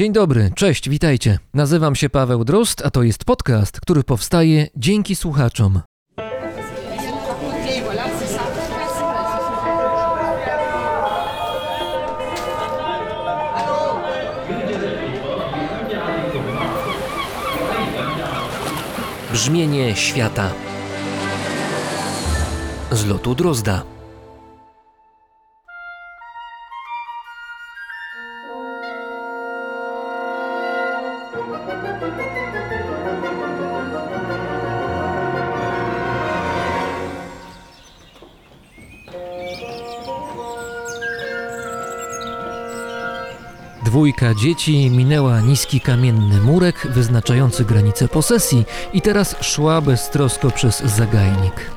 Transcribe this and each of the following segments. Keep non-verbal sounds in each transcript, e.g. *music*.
Dzień dobry, cześć, witajcie. Nazywam się Paweł Drost, a to jest podcast, który powstaje dzięki słuchaczom. Brzmienie świata z lotu Drozda. Dwójka dzieci minęła niski kamienny murek wyznaczający granice posesji i teraz szła beztrosko przez zagajnik.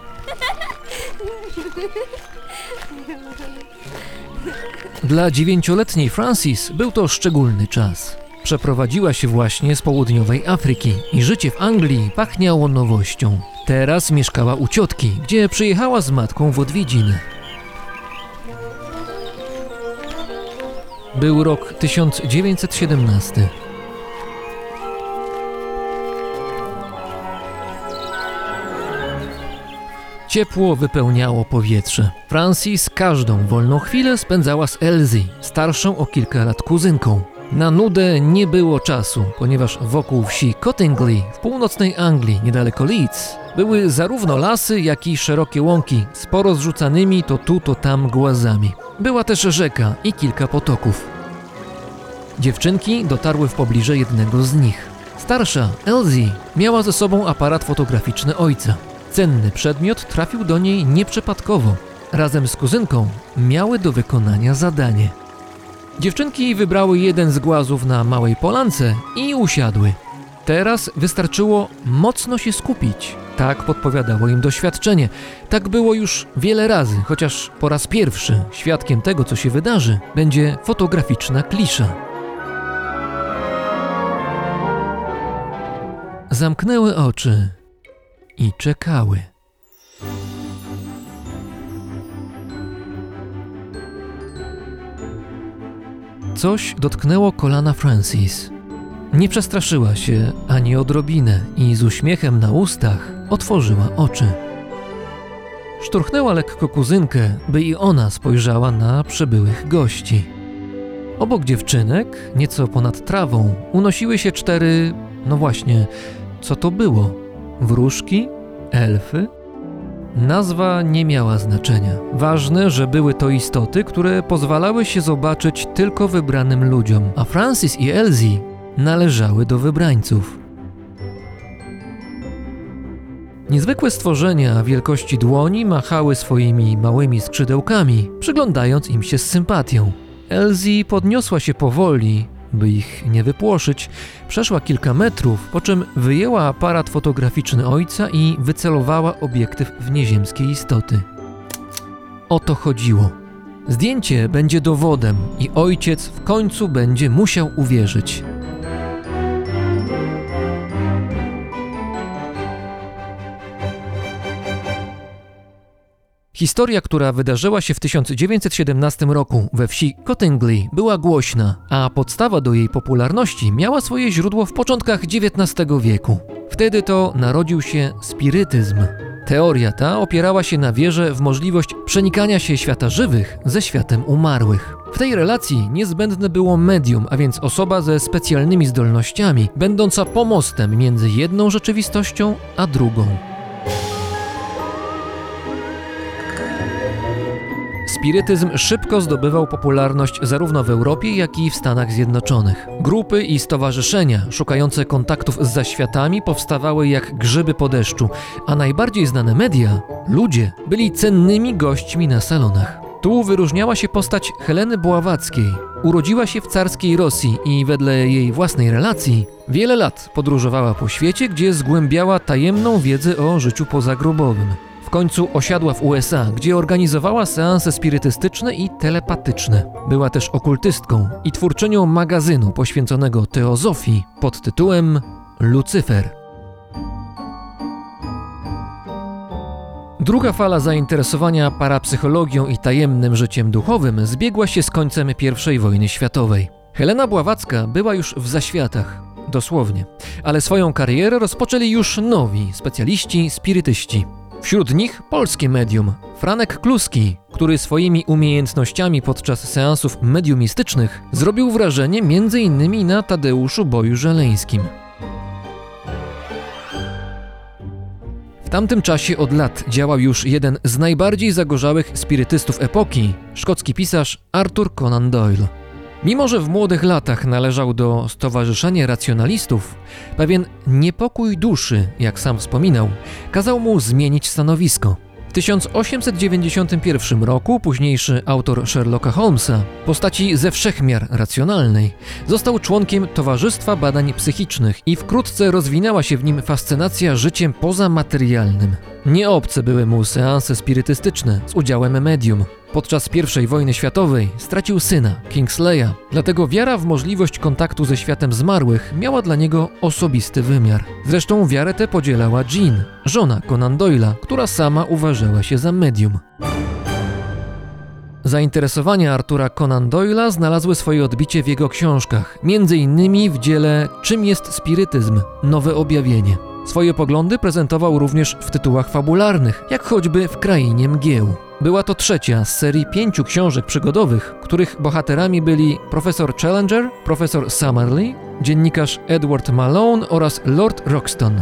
Dla dziewięcioletniej Francis był to szczególny czas. Przeprowadziła się właśnie z południowej Afryki i życie w Anglii pachniało nowością. Teraz mieszkała u ciotki, gdzie przyjechała z matką w odwiedziny. Był rok 1917. Ciepło wypełniało powietrze. Francis każdą wolną chwilę spędzała z Elsie, starszą o kilka lat kuzynką. Na nudę nie było czasu, ponieważ wokół wsi Cottingley w północnej Anglii, niedaleko Leeds, były zarówno lasy, jak i szerokie łąki z porozrzucanymi to tu, to tam głazami. Była też rzeka i kilka potoków. Dziewczynki dotarły w pobliże jednego z nich. Starsza, Elsie, miała ze sobą aparat fotograficzny ojca. Cenny przedmiot trafił do niej nieprzypadkowo. Razem z kuzynką miały do wykonania zadanie. Dziewczynki wybrały jeden z głazów na małej polance i usiadły. Teraz wystarczyło mocno się skupić. Tak podpowiadało im doświadczenie. Tak było już wiele razy, chociaż po raz pierwszy świadkiem tego, co się wydarzy, będzie fotograficzna klisza. Zamknęły oczy i czekały. Coś dotknęło kolana Francis. Nie przestraszyła się ani odrobinę i z uśmiechem na ustach otworzyła oczy. Szturchnęła lekko kuzynkę, by i ona spojrzała na przybyłych gości. Obok dziewczynek, nieco ponad trawą, unosiły się cztery, no właśnie, co to było? Wróżki? Elfy? Nazwa nie miała znaczenia. Ważne, że były to istoty, które pozwalały się zobaczyć tylko wybranym ludziom, a Francis i Elsie należały do wybrańców. Niezwykłe stworzenia wielkości dłoni machały swoimi małymi skrzydełkami, przyglądając im się z sympatią. Elsie podniosła się powoli, by ich nie wypłoszyć, przeszła kilka metrów, po czym wyjęła aparat fotograficzny ojca i wycelowała obiektyw w nieziemskie istoty. O to chodziło. Zdjęcie będzie dowodem i ojciec w końcu będzie musiał uwierzyć. Historia, która wydarzyła się w 1917 roku we wsi Cottingley, była głośna, a podstawa do jej popularności miała swoje źródło w początkach XIX wieku. Wtedy to narodził się spirytyzm. Teoria ta opierała się na wierze w możliwość przenikania się świata żywych ze światem umarłych. W tej relacji niezbędne było medium, a więc osoba ze specjalnymi zdolnościami, będąca pomostem między jedną rzeczywistością a drugą. Spirytyzm szybko zdobywał popularność zarówno w Europie, jak i w Stanach Zjednoczonych. Grupy i stowarzyszenia szukające kontaktów z zaświatami powstawały jak grzyby po deszczu, a najbardziej znane media, ludzie, byli cennymi gośćmi na salonach. Tu wyróżniała się postać Heleny Bławackiej. Urodziła się w carskiej Rosji i wedle jej własnej relacji wiele lat podróżowała po świecie, gdzie zgłębiała tajemną wiedzę o życiu pozagrobowym końcu osiadła w USA, gdzie organizowała seanse spirytystyczne i telepatyczne. Była też okultystką i twórczynią magazynu poświęconego teozofii pod tytułem Lucyfer. Druga fala zainteresowania parapsychologią i tajemnym życiem duchowym zbiegła się z końcem I wojny światowej. Helena Bławacka była już w zaświatach, dosłownie, ale swoją karierę rozpoczęli już nowi specjaliści spirytyści. Wśród nich polskie medium, Franek Kluski, który swoimi umiejętnościami podczas seansów mediumistycznych zrobił wrażenie m.in. na Tadeuszu Boju Żeleńskim. W tamtym czasie od lat działał już jeden z najbardziej zagorzałych spirytystów epoki, szkocki pisarz Arthur Conan Doyle. Mimo, że w młodych latach należał do Stowarzyszenia Racjonalistów, pewien niepokój duszy, jak sam wspominał, kazał mu zmienić stanowisko. W 1891 roku późniejszy autor Sherlocka Holmesa, postaci ze wszechmiar racjonalnej, został członkiem Towarzystwa Badań Psychicznych i wkrótce rozwinęła się w nim fascynacja życiem pozamaterialnym. Nieobce były mu seanse spirytystyczne z udziałem medium. Podczas I wojny światowej stracił syna, Kingsleya, dlatego wiara w możliwość kontaktu ze światem zmarłych miała dla niego osobisty wymiar. Zresztą wiarę tę podzielała Jean, żona Conan Doyle'a, która sama uważała się za medium. Zainteresowania Artura Conan Doyle'a znalazły swoje odbicie w jego książkach, innymi w dziele Czym jest spirytyzm? Nowe objawienie. Swoje poglądy prezentował również w tytułach fabularnych, jak choćby w Krainie Mgieł. Była to trzecia z serii pięciu książek przygodowych, których bohaterami byli profesor Challenger, profesor Summerlee, dziennikarz Edward Malone oraz Lord Roxton.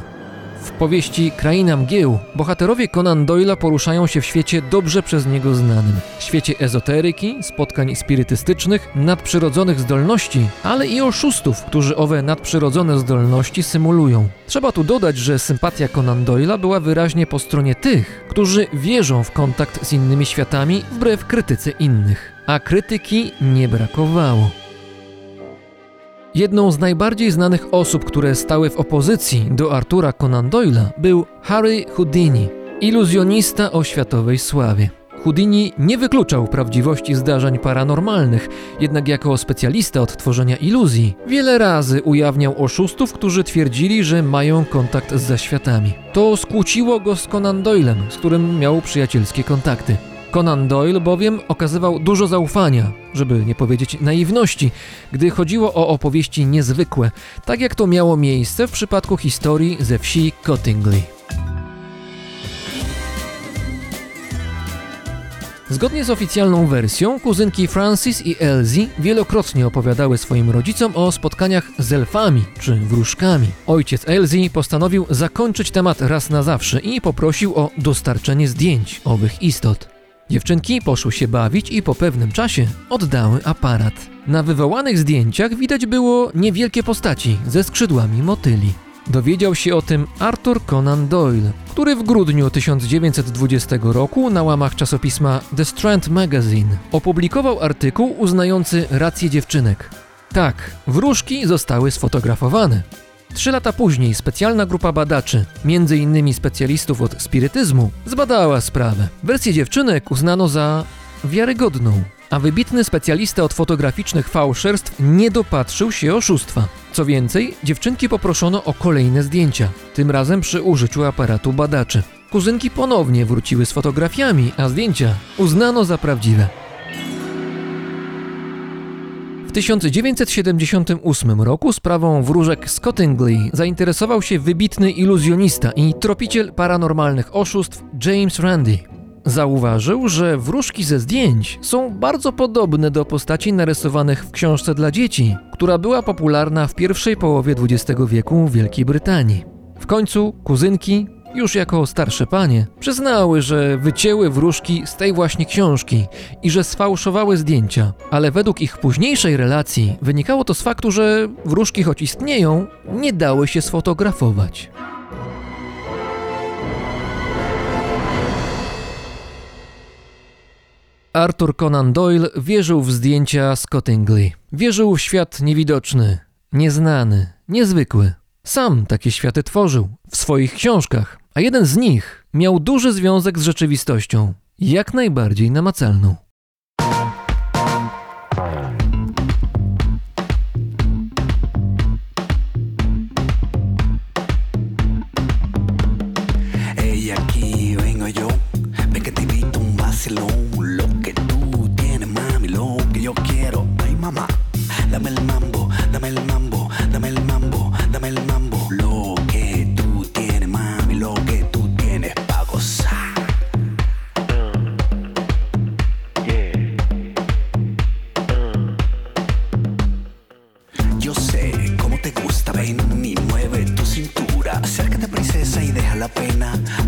W powieści Kraina Mgieł bohaterowie Conan Doyle'a poruszają się w świecie dobrze przez niego znanym. Świecie ezoteryki, spotkań spirytystycznych, nadprzyrodzonych zdolności, ale i oszustów, którzy owe nadprzyrodzone zdolności symulują. Trzeba tu dodać, że sympatia Conan Doyle'a była wyraźnie po stronie tych, którzy wierzą w kontakt z innymi światami wbrew krytyce innych. A krytyki nie brakowało. Jedną z najbardziej znanych osób, które stały w opozycji do Artura Conan Doyle'a był Harry Houdini, iluzjonista o światowej sławie. Houdini nie wykluczał prawdziwości zdarzeń paranormalnych, jednak jako specjalista od tworzenia iluzji wiele razy ujawniał oszustów, którzy twierdzili, że mają kontakt z zaświatami. To skłóciło go z Conan Doylem, z którym miał przyjacielskie kontakty. Conan Doyle bowiem okazywał dużo zaufania, żeby nie powiedzieć naiwności, gdy chodziło o opowieści niezwykłe, tak jak to miało miejsce w przypadku historii ze wsi Cottingley. Zgodnie z oficjalną wersją, kuzynki Francis i Elsie wielokrotnie opowiadały swoim rodzicom o spotkaniach z elfami czy wróżkami. Ojciec Elsie postanowił zakończyć temat raz na zawsze i poprosił o dostarczenie zdjęć owych istot. Dziewczynki poszły się bawić i po pewnym czasie oddały aparat. Na wywołanych zdjęciach widać było niewielkie postaci ze skrzydłami motyli. Dowiedział się o tym Arthur Conan Doyle, który w grudniu 1920 roku na łamach czasopisma The Strand Magazine opublikował artykuł uznający rację dziewczynek. Tak, wróżki zostały sfotografowane. Trzy lata później specjalna grupa badaczy, innymi specjalistów od spirytyzmu, zbadała sprawę. Wersję dziewczynek uznano za wiarygodną, a wybitny specjalista od fotograficznych fałszerstw nie dopatrzył się oszustwa. Co więcej, dziewczynki poproszono o kolejne zdjęcia, tym razem przy użyciu aparatu badaczy. Kuzynki ponownie wróciły z fotografiami, a zdjęcia uznano za prawdziwe. W 1978 roku sprawą wróżek Scottingley zainteresował się wybitny iluzjonista i tropiciel paranormalnych oszustw James Randi. Zauważył, że wróżki ze zdjęć są bardzo podobne do postaci narysowanych w książce dla dzieci, która była popularna w pierwszej połowie XX wieku w Wielkiej Brytanii. W końcu kuzynki już jako starsze panie, przyznały, że wycięły wróżki z tej właśnie książki i że sfałszowały zdjęcia, ale według ich późniejszej relacji wynikało to z faktu, że wróżki, choć istnieją, nie dały się sfotografować. Arthur Conan Doyle wierzył w zdjęcia z Cottingley. Wierzył w świat niewidoczny, nieznany, niezwykły. Sam takie światy tworzył w swoich książkach, a jeden z nich miał duży związek z rzeczywistością, jak najbardziej namacalną. Lo que tú tienes, mami, lo que yo quiero. Ay, mamá, dame el Yo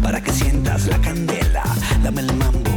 para que sientas la candela. Dame el mambo,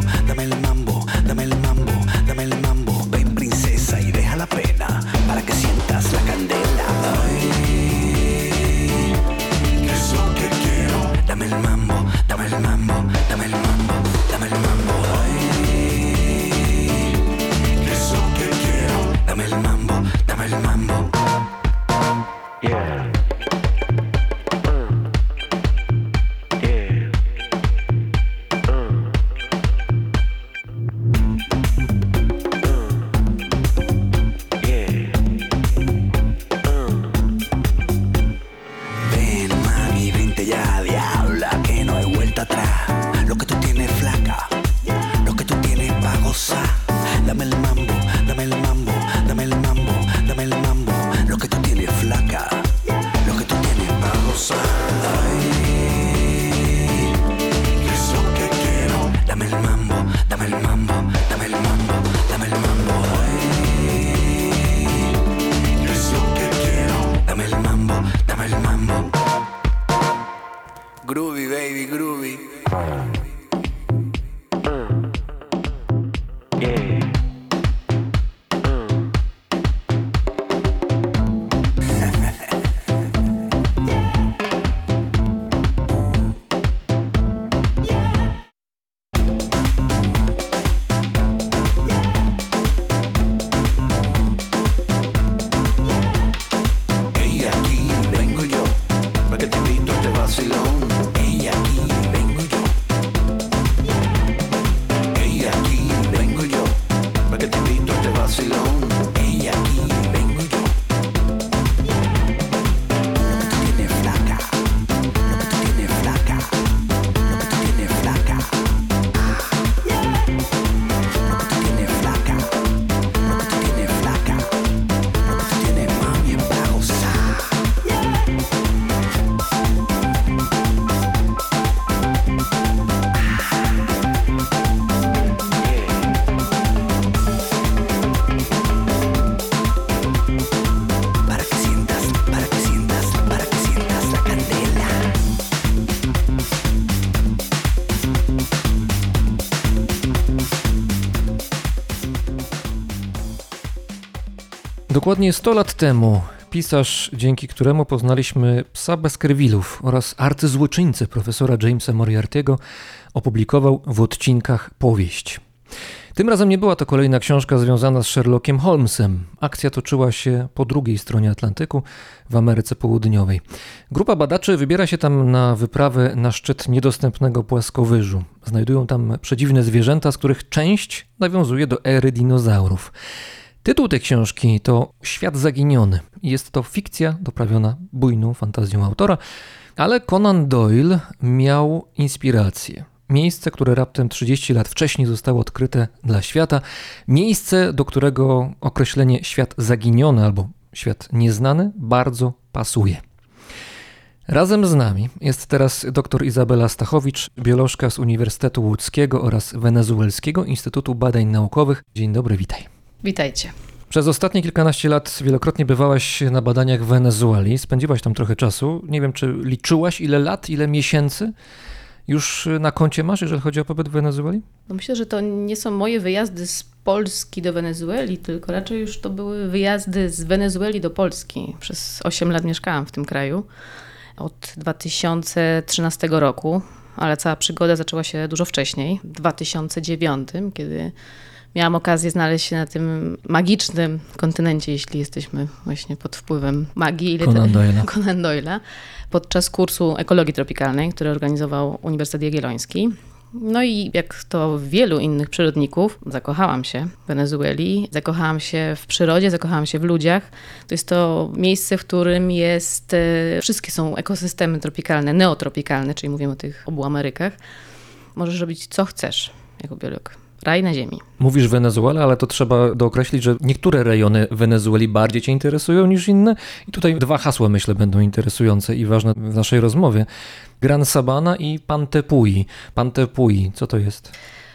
Dokładnie 100 lat temu pisarz, dzięki któremu poznaliśmy psa Baskervillów oraz arcyzłoczyńcę profesora Jamesa Moriarty'ego, opublikował w odcinkach powieść. Tym razem nie była to kolejna książka związana z Sherlockiem Holmesem. Akcja toczyła się po drugiej stronie Atlantyku, w Ameryce Południowej. Grupa badaczy wybiera się tam na wyprawę na szczyt niedostępnego płaskowyżu. Znajdują tam przedziwne zwierzęta, z których część nawiązuje do ery dinozaurów. Tytuł tej książki to Świat Zaginiony. Jest to fikcja doprawiona bujną fantazją autora, ale Conan Doyle miał inspirację. Miejsce, które raptem 30 lat wcześniej zostało odkryte dla świata, miejsce, do którego określenie świat zaginiony albo świat nieznany bardzo pasuje. Razem z nami jest teraz dr Izabela Stachowicz, biolożka z Uniwersytetu Łódzkiego oraz Wenezuelskiego Instytutu Badań Naukowych. Dzień dobry, witaj. Witajcie. Przez ostatnie kilkanaście lat wielokrotnie bywałaś na badaniach w Wenezueli, spędziłaś tam trochę czasu. Nie wiem, czy liczyłaś ile lat, ile miesięcy już na koncie masz, jeżeli chodzi o pobyt w Wenezueli? No myślę, że to nie są moje wyjazdy z Polski do Wenezueli, tylko raczej już to były wyjazdy z Wenezueli do Polski. Przez 8 lat mieszkałam w tym kraju od 2013 roku, ale cała przygoda zaczęła się dużo wcześniej, w 2009, kiedy miałam okazję znaleźć się na tym magicznym kontynencie, jeśli jesteśmy właśnie pod wpływem magii Conan Doyle'a. *laughs* Conan Doyle'a podczas kursu ekologii tropikalnej, który organizował Uniwersytet Jagielloński. No i jak to wielu innych przyrodników, zakochałam się w Wenezueli, zakochałam się w przyrodzie, zakochałam się w ludziach. To jest to miejsce, w którym jest, e, wszystkie są ekosystemy tropikalne, neotropikalne, czyli mówimy o tych obu Amerykach. Możesz robić co chcesz jako biolog. Raj na ziemi. Mówisz Wenezuela, ale to trzeba dookreślić, że niektóre rejony Wenezueli bardziej Cię interesują niż inne. I tutaj dwa hasła, myślę, będą interesujące i ważne w naszej rozmowie. Gran Sabana i Pantepui. Pantepui, co to jest?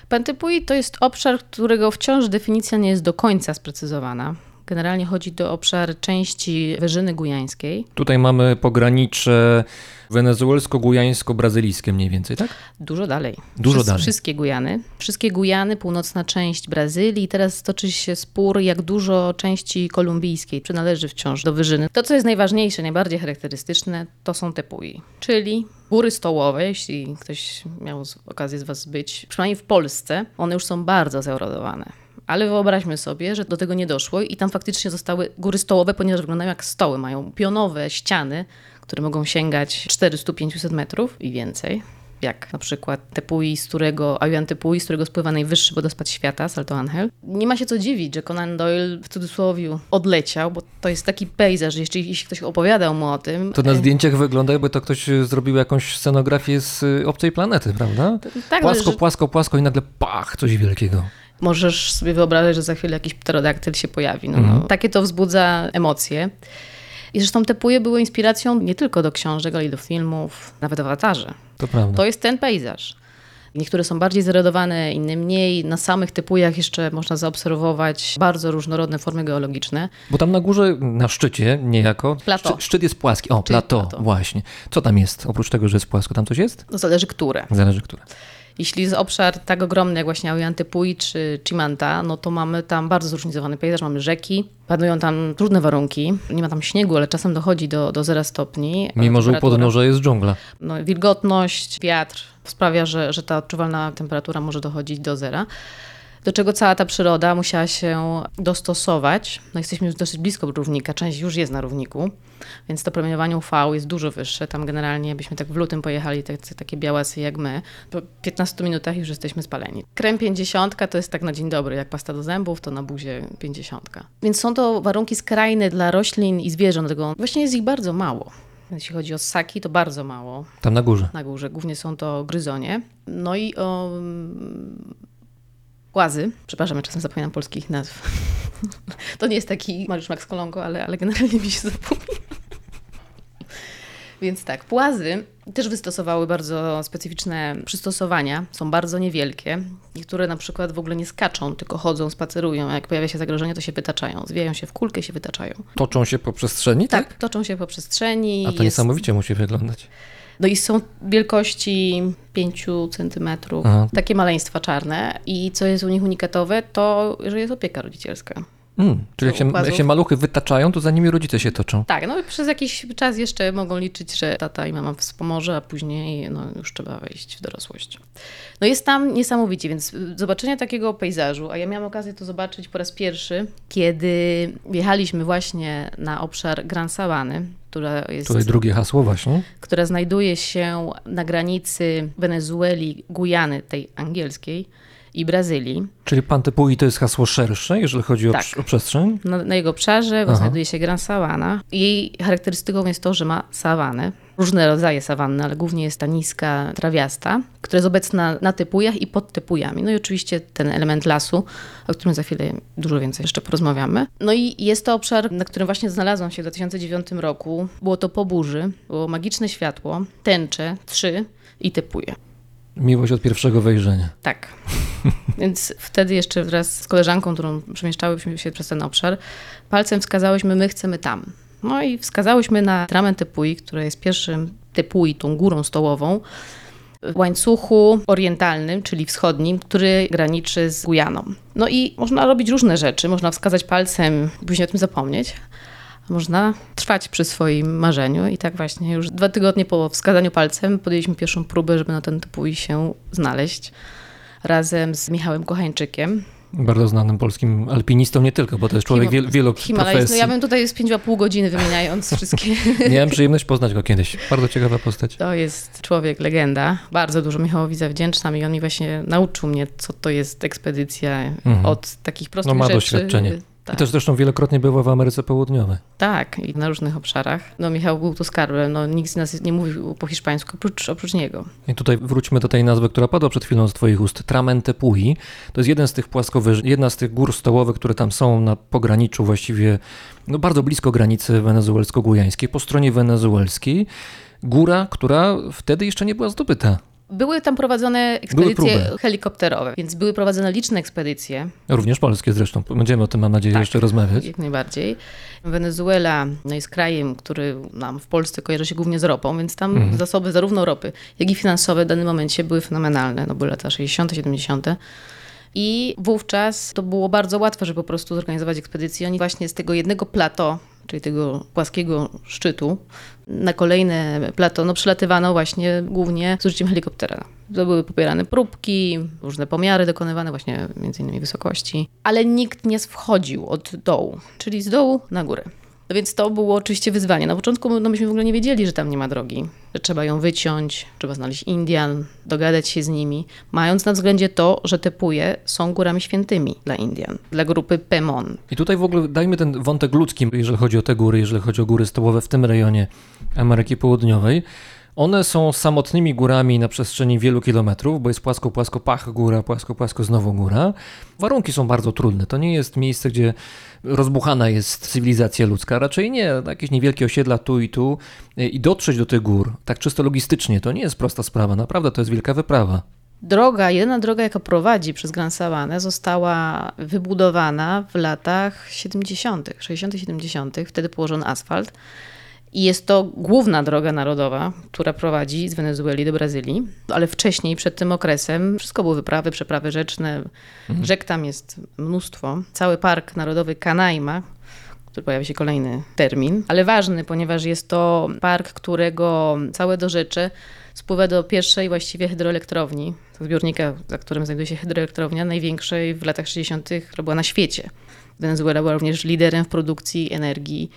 Pantypui to jest obszar, którego wciąż definicja nie jest do końca sprecyzowana. Generalnie chodzi to o obszar części Wyżyny Gujańskiej. Tutaj mamy pogranicze wenezuelsko-gujańsko-brazylijskie mniej więcej, tak? Dużo dalej. Dużo dalej. Wszystkie Gujany. Wszystkie Gujany, północna część Brazylii. Teraz toczy się spór, jak dużo części kolumbijskiej przynależy wciąż do Wyżyny. To, co jest najważniejsze, najbardziej charakterystyczne, to są te pui, czyli góry stołowe, jeśli ktoś miał okazję z Was być, przynajmniej w Polsce, one już są bardzo zerodowane. Ale wyobraźmy sobie, że do tego nie doszło i tam faktycznie zostały góry stołowe, ponieważ wyglądają jak stoły. Mają pionowe ściany, które mogą sięgać 400-500 metrów i więcej. Jak na przykład Tepui, z którego, Ayuantepui, z którego spływa najwyższy wodospad świata, Salto Angel. Nie ma się co dziwić, że Conan Doyle w cudzysłowie odleciał, bo to jest taki pejzaż, jeśli, jeśli ktoś opowiadał mu o tym. To na zdjęciach wygląda, jakby to ktoś zrobił jakąś scenografię z y, obcej planety, prawda? tak, Płasko, że- płasko, płasko i nagle pach, coś wielkiego. Możesz sobie wyobrazić, że za chwilę jakiś pterodaktyl się pojawi. No, Mhm. no. Takie to wzbudza emocje. I zresztą te puje były inspiracją nie tylko do książek, ale i do filmów, nawet awatarze. To prawda. To jest ten pejzaż. Niektóre są bardziej zerodowane, inne mniej. Na samych typujach jeszcze można zaobserwować bardzo różnorodne formy geologiczne. Bo tam na górze, na szczycie niejako, Plato. Szczyt, jest płaski. O, plato, plato. właśnie. Co tam jest? Oprócz tego, że jest płasko, tam coś jest? To zależy które. Zależy, które. Jeśli jest obszar tak ogromny jak właśnie Ollantepui czy Chimanta, no to mamy tam bardzo zróżnicowany pejzaż, mamy rzeki, panują tam trudne warunki, nie ma tam śniegu, ale czasem dochodzi do, do zera stopni. Mimo, że u podnóża jest dżungla. no, wilgotność, wiatr sprawia, że, że ta odczuwalna temperatura może dochodzić do zera. Do czego cała ta przyroda musiała się dostosować. No jesteśmy już dosyć blisko równika, część już jest na równiku, więc to promieniowanie UV jest dużo wyższe. Tam generalnie byśmy tak w lutym pojechali, tak, takie białasy jak my. Po 15 minutach już jesteśmy spaleni. Krem 50 to jest tak na dzień dobry, jak pasta do zębów, to na buzie 50. Więc są to warunki skrajne dla roślin i zwierząt. Dlatego właśnie jest ich bardzo mało. Jeśli chodzi o ssaki, to bardzo mało Tam na górze. na górze. Głównie są to gryzonie. No i o płazy. Przepraszam, ja czasem zapominam polskich nazw. *laughs* To nie jest taki Mariusz Max Kolonko, ale, ale generalnie mi się zapomina. Więc tak, płazy też wystosowały bardzo specyficzne przystosowania. Są bardzo niewielkie. Niektóre na przykład w ogóle nie skaczą, tylko chodzą, spacerują. A jak pojawia się zagrożenie, to się wytaczają. Zwijają się w kulkę i się wytaczają. Toczą się po przestrzeni, tak? Tak, toczą się po przestrzeni. A to jest- niesamowicie musi wyglądać. No i są wielkości 5 centymetrów, Aha. takie maleństwa czarne. I co jest u nich unikatowe, to że jest opieka rodzicielska. Mm, czyli jak się, jak się maluchy wytaczają, to za nimi rodzice się toczą. Tak, no przez jakiś czas jeszcze mogą liczyć, że tata i mama wspomoże, a później no, już trzeba wejść w dorosłość. No jest tam niesamowicie, więc zobaczenie takiego pejzażu, a ja miałam okazję to zobaczyć po raz pierwszy, kiedy wjechaliśmy właśnie na obszar Gran Sabany, która jest Tutaj drugie hasło właśnie. która znajduje się na granicy Wenezueli, Gujany, tej angielskiej i Brazylii. Czyli Pantepui to jest hasło szersze, jeżeli chodzi o, Tak. o przestrzeń. Na, na jego obszarze Aha. znajduje się Gran Sawana. Jej charakterystyką jest to, że ma sawanę. Różne rodzaje sawanny, ale głównie jest ta niska, trawiasta, która jest obecna na typujach i pod typujami. No i oczywiście ten element lasu, o którym za chwilę dużo więcej jeszcze porozmawiamy. No i jest to obszar, na którym właśnie znalazłam się w 2009 roku. Było to po burzy, było magiczne światło, tęcze, trzy i typuje. Miłość od pierwszego wejrzenia. Tak. *laughs* Więc wtedy jeszcze wraz z koleżanką, którą przemieszczałyśmy się przez ten obszar, palcem wskazałyśmy, my chcemy tam. No i wskazałyśmy na tramę Tepui, która jest pierwszym Tepui, tą górą stołową, w łańcuchu orientalnym, czyli wschodnim, który graniczy z Gujaną. No i można robić różne rzeczy. Można wskazać palcem, później o tym zapomnieć. Można trwać przy swoim marzeniu i tak właśnie już dwa tygodnie po wskazaniu palcem podjęliśmy pierwszą próbę, żeby na ten Tepui się znaleźć razem z Michałem Kochańczykiem. Bardzo znanym polskim alpinistą, nie tylko, bo to jest człowiek Hima- wiel, wielu Himalajs. No ja bym tutaj spędziła pół godziny wymieniając *laughs* wszystkie. Miałem przyjemność poznać go kiedyś. Bardzo ciekawa postać. To jest człowiek, legenda. Bardzo dużo Michałowi zawdzięczam i on mi właśnie nauczył mnie, co to jest ekspedycja Mhm. od takich No prostych ma rzeczy. doświadczenie. Tak, I też zresztą wielokrotnie była w Ameryce Południowej. tak, i na różnych obszarach. No Michał był tu skarbem, no nikt z nas nie mówił po hiszpańsku oprócz, oprócz niego. I tutaj wróćmy do tej nazwy, która padła przed chwilą z Twoich ust. Tramentepui. To jest jeden z tych płaskowyż, jedna z tych gór stołowych, które tam są na pograniczu właściwie, no bardzo blisko granicy wenezuelsko-gujańskiej, po stronie wenezuelskiej. Góra, która wtedy jeszcze nie była zdobyta. Były tam prowadzone ekspedycje helikopterowe, więc były prowadzone liczne ekspedycje, Również polskie zresztą. Będziemy o tym, mam nadzieję, Tak. jeszcze rozmawiać. jak najbardziej. Wenezuela no jest krajem, który nam w Polsce kojarzy się głównie z ropą, więc tam Mhm. zasoby zarówno ropy, jak i finansowe w danym momencie były fenomenalne. No były lata 60., 70. I wówczas to było bardzo łatwe, żeby po prostu zorganizować ekspedycję. Oni właśnie z tego jednego plato, czyli tego płaskiego szczytu, na kolejne plato, no przylatywano właśnie głównie z użyciem helikoptera. To były popierane próbki, różne pomiary dokonywane właśnie między innymi wysokości, ale nikt nie wchodził od dołu, czyli z dołu na górę. No więc to było oczywiście wyzwanie. Na początku no myśmy w ogóle nie wiedzieli, że tam nie ma drogi, że trzeba ją wyciąć, trzeba znaleźć Indian, dogadać się z nimi, mając na względzie to, że te puje są górami świętymi dla Indian, dla grupy Pemon. I tutaj w ogóle dajmy ten wątek ludzki, jeżeli chodzi o te góry, jeżeli chodzi o góry stołowe w tym rejonie Ameryki Południowej. One są samotnymi górami na przestrzeni wielu kilometrów, bo jest płasko, płasko, pach, góra, płasko, płasko, znowu góra. Warunki są bardzo trudne. To nie jest miejsce, gdzie rozbuchana jest cywilizacja ludzka. Raczej nie. Jakieś niewielkie osiedla tu i tu. I dotrzeć do tych gór, tak czysto logistycznie, to nie jest prosta sprawa. Naprawdę to jest wielka wyprawa. Droga, jedyna droga, jaka prowadzi przez Gran Sabanę, została wybudowana w latach 70., 60., 70., wtedy położono asfalt. I jest to główna droga narodowa, która prowadzi z Wenezueli do Brazylii, ale wcześniej, przed tym okresem, wszystko były wyprawy, przeprawy rzeczne. Rzek tam jest mnóstwo. Cały Park Narodowy Kanaima, który pojawia się kolejny termin, ale ważny, ponieważ jest to park, którego całe dorzecze spływa do pierwszej właściwie hydroelektrowni, zbiornika, za którym znajduje się hydroelektrownia, największej w latach 60., która była na świecie. Wenezuela była również liderem w produkcji energii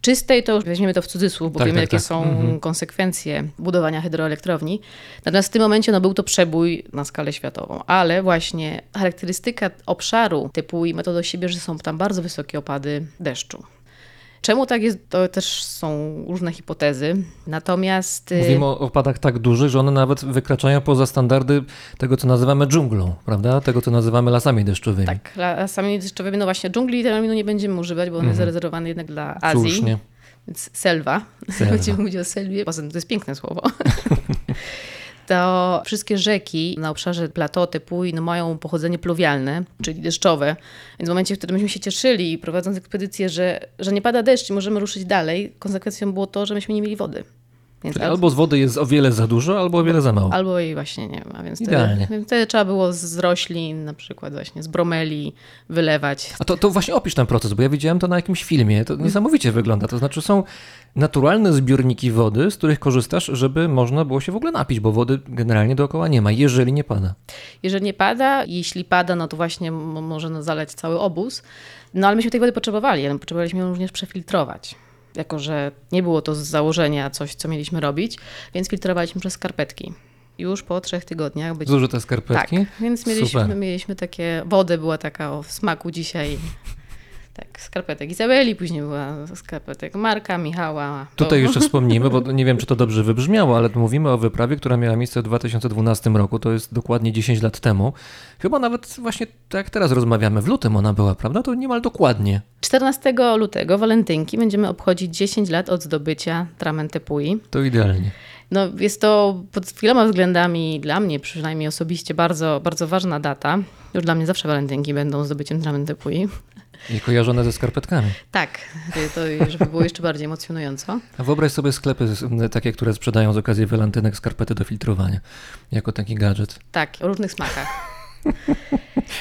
czystej, to już weźmiemy to w cudzysłów, bo Tak, wiemy, tak, jakie tak. są Mhm. konsekwencje budowania hydroelektrowni. Natomiast w tym momencie no, był to przebój na skalę światową, ale właśnie charakterystyka obszaru typu i to do siebie, że są tam bardzo wysokie opady deszczu. Czemu tak jest, to też są różne hipotezy. Natomiast y, Mówimy o opadach tak dużych, że one nawet wykraczają poza standardy tego, co nazywamy dżunglą, prawda? Tego, co nazywamy lasami deszczowymi. tak, lasami deszczowymi, no właśnie dżungli terminu nie będziemy używać, bo on jest zarezerwowany jednak dla Azji. Mhm. Słusznie. Więc selwa. Selwa. *laughs* Będziemy mówić o selwie. Poza tym to jest piękne słowo. *laughs* to wszystkie rzeki na obszarze plateau Tepuy no mają pochodzenie pluwialne, czyli deszczowe. Więc w momencie, w którym myśmy się cieszyli, prowadząc ekspedycję, że, że nie pada deszcz i możemy ruszyć dalej, konsekwencją było to, że myśmy nie mieli wody. Więc Czyli albo z wody jest o wiele za dużo, albo o wiele za mało. Albo jej właśnie nie ma, więc Idealnie. wtedy, wtedy trzeba było z roślin, na przykład właśnie z bromeli wylewać. A to, to właśnie opisz ten proces, bo ja widziałem to na jakimś filmie. To niesamowicie wygląda. To znaczy są naturalne zbiorniki wody, z których korzystasz, żeby można było się w ogóle napić, bo wody generalnie dookoła nie ma, jeżeli nie pada. Jeżeli nie pada, jeśli pada, no to właśnie może zalać cały obóz. No ale myśmy tej wody potrzebowali, ale potrzebowaliśmy ją również przefiltrować. Jako, że nie było to z założenia coś, co mieliśmy robić, więc filtrowaliśmy przez skarpetki. Już po trzech tygodniach być Zużyte Tak, skarpetki. więc mieliśmy, Super. mieliśmy takie, wodę była taka o smaku dzisiaj. Tak, skarpetek Izabeli, później była skarpetek Marka, Michała. Tutaj jeszcze wspomnimy, bo *laughs* nie wiem, czy to dobrze wybrzmiało, ale mówimy o wyprawie, która miała miejsce w 2012 roku, to jest dokładnie 10 lat temu. Chyba nawet właśnie tak teraz rozmawiamy, w lutym ona była, prawda? To niemal dokładnie. 14 lutego, walentynki, będziemy obchodzić 10 lat od zdobycia Tramen Tepui. To idealnie. No, jest to pod wieloma względami dla mnie przynajmniej osobiście bardzo, bardzo ważna data. Już dla mnie zawsze walentynki będą zdobyciem Tramen Tepui. I kojarzone ze skarpetkami. Tak, to żeby było jeszcze bardziej emocjonująco. A wyobraź sobie sklepy takie, które sprzedają z okazji walentynek skarpety do filtrowania, jako taki gadżet. Tak, o różnych smakach.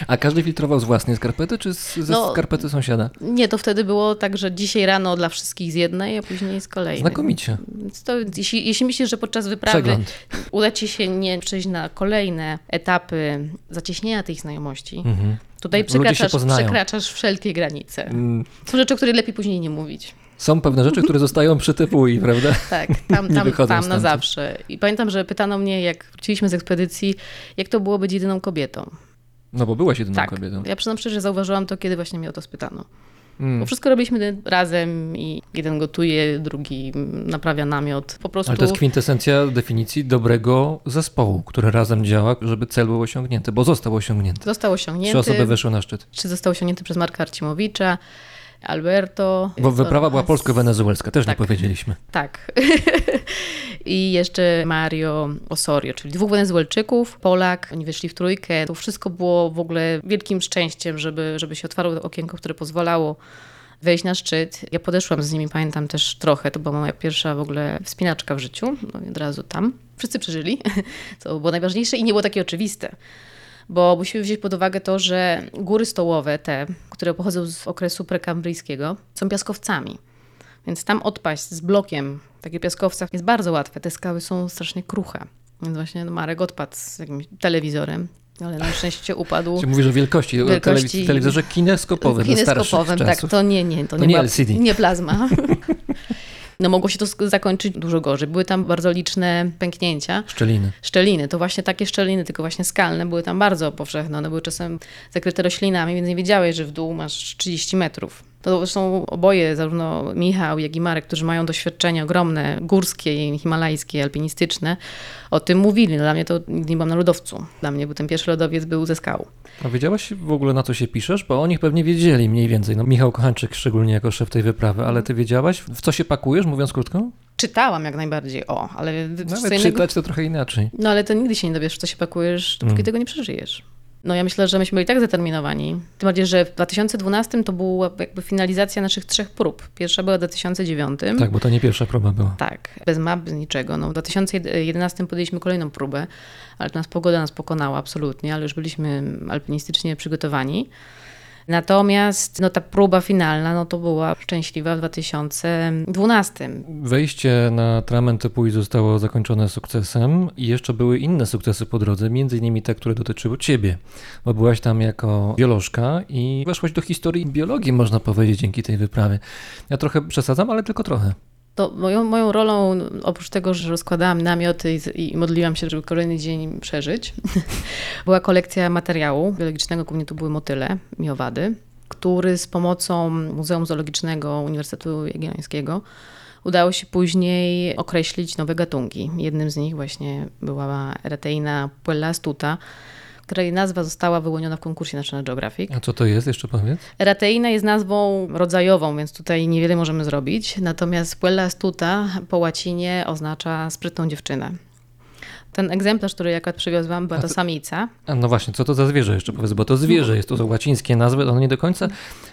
A każdy filtrował z własnej skarpety, czy z, ze No, skarpety sąsiada? Nie, to wtedy było tak, że dzisiaj rano dla wszystkich z jednej, a później z kolejnej. Znakomicie. To, jeśli, jeśli myślisz, że podczas wyprawy Przegląd. uda ci się nie przejść na kolejne etapy zacieśnienia tych znajomości, Mhm. Tutaj przekraczasz, przekraczasz wszelkie granice. Mm, Są rzeczy, o których lepiej później nie mówić. Są pewne rzeczy, które zostają przy typui, prawda? *laughs* Tak, tam, tam, tam na stamtąd. zawsze. I pamiętam, że pytano mnie, jak wróciliśmy z ekspedycji, jak to było być jedyną kobietą. No bo byłaś jedyną tak, kobietą. ja przyznam szczerze, że zauważyłam to, kiedy właśnie mnie o to spytano. Mm. Bo wszystko robiliśmy razem i jeden gotuje, drugi naprawia namiot. Po prostu Ale to jest kwintesencja definicji dobrego zespołu, który razem działa, żeby cel był osiągnięty, bo został osiągnięty. został Trzy osiągnięty. osoby weszły na szczyt. czy został osiągnięty przez Marka Arcimowicza. Alberto. Bo wyprawa była polsko-wenezuelska, też Tak. nie powiedzieliśmy. Tak. *laughs* I jeszcze Mario Osorio, czyli dwóch Wenezuelczyków, Polak. Oni wyszli w trójkę. To wszystko było w ogóle wielkim szczęściem, żeby, żeby się otwarło okienko, które pozwalało wejść na szczyt. Ja podeszłam z nimi, pamiętam też trochę. To była moja pierwsza w ogóle wspinaczka w życiu. No i od razu tam. Wszyscy przeżyli, *laughs* co było najważniejsze i nie było takie oczywiste. Bo musimy wziąć pod uwagę to, że góry stołowe, te, które pochodzą z okresu prekambryjskiego, są piaskowcami. Więc tam odpaść z blokiem w takich piaskowcach jest bardzo łatwe. Te skały są strasznie kruche. Więc właśnie Marek odpadł z jakimś telewizorem, ale na szczęście upadł. Czy mówisz o wielkości, Wielkości- telewiz- telewizorze kineskopowym, Kineskopowym, tak. To nie, nie, to, To nie, nie LCD. Nie plazma. *laughs* No mogło się to zakończyć dużo gorzej. Były tam bardzo liczne pęknięcia. Szczeliny. Szczeliny, to właśnie takie szczeliny, tylko właśnie skalne, były tam bardzo powszechne. One były czasem zakryte roślinami, więc nie wiedziałeś, że w dół masz 30 metrów. To zresztą oboje, zarówno Michał, jak i Marek, którzy mają doświadczenie ogromne, górskie, himalajskie, alpinistyczne, o tym mówili. No, Dla mnie to nigdy nie byłam na lodowcu. Dla mnie był ten pierwszy lodowiec był ze skał. A wiedziałaś w ogóle na co się piszesz? Bo oni pewnie wiedzieli mniej więcej. No Michał Kochanczyk szczególnie jako szef tej wyprawy, ale ty wiedziałaś w co się pakujesz, mówiąc krótko? Czytałam jak najbardziej, o, ale Nawet innego- czytać to trochę inaczej. No ale to nigdy się nie dowiesz, w co się pakujesz, dopóki Mm. tego nie przeżyjesz. No ja myślę, że myśmy byli tak zdeterminowani. Tym bardziej, że w 2012 to była jakby finalizacja naszych trzech prób. Pierwsza była w 2009. Tak, bo to nie pierwsza próba była. Tak, bez map, bez niczego. No, w 2011 podjęliśmy kolejną próbę, ale nas pogoda nas pokonała absolutnie, ale już byliśmy alpinistycznie przygotowani. Natomiast no, ta próba finalna no, to była szczęśliwa w 2012. Wejście na Tramen Tepuy zostało zakończone sukcesem i jeszcze były inne sukcesy po drodze, między innymi te, które dotyczyły ciebie, bo byłaś tam jako biolożka i weszłaś do historii biologii, można powiedzieć, dzięki tej wyprawie. Ja trochę przesadzam, ale tylko trochę. To moją, moją rolą, oprócz tego, że rozkładałam namioty i, i modliłam się, żeby kolejny dzień przeżyć, *laughs* była kolekcja materiału biologicznego, głównie to były motyle, miowady, który z pomocą Muzeum Zoologicznego Uniwersytetu Jagiellońskiego udało się później określić nowe gatunki. Jednym z nich właśnie była Ereteina puella astuta, której nazwa została wyłoniona w konkursie National Geographic. A co to jest, jeszcze powiedz? Erateina jest nazwą rodzajową, więc tutaj niewiele możemy zrobić. Natomiast puella astuta po łacinie oznacza sprytną dziewczynę. Ten egzemplarz, który akurat przywiozłam, była to samica. A no właśnie, co to za zwierzę jeszcze powiedz, bo to zwierzę jest, to są łacińskie nazwy, one nie do końca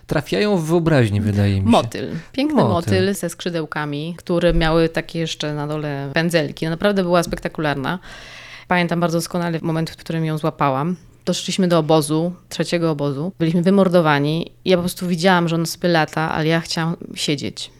trafiają w wyobraźnię, wydaje mi się. Motyl. Piękny Motyl. motyl. ze skrzydełkami, które miały takie jeszcze na dole pędzelki. No naprawdę była spektakularna. Pamiętam bardzo doskonale moment, w którym ją złapałam. Doszliśmy do obozu, trzeciego obozu. Byliśmy wymordowani. Ja po prostu widziałam, że on sobie lata, ale ja chciałam siedzieć.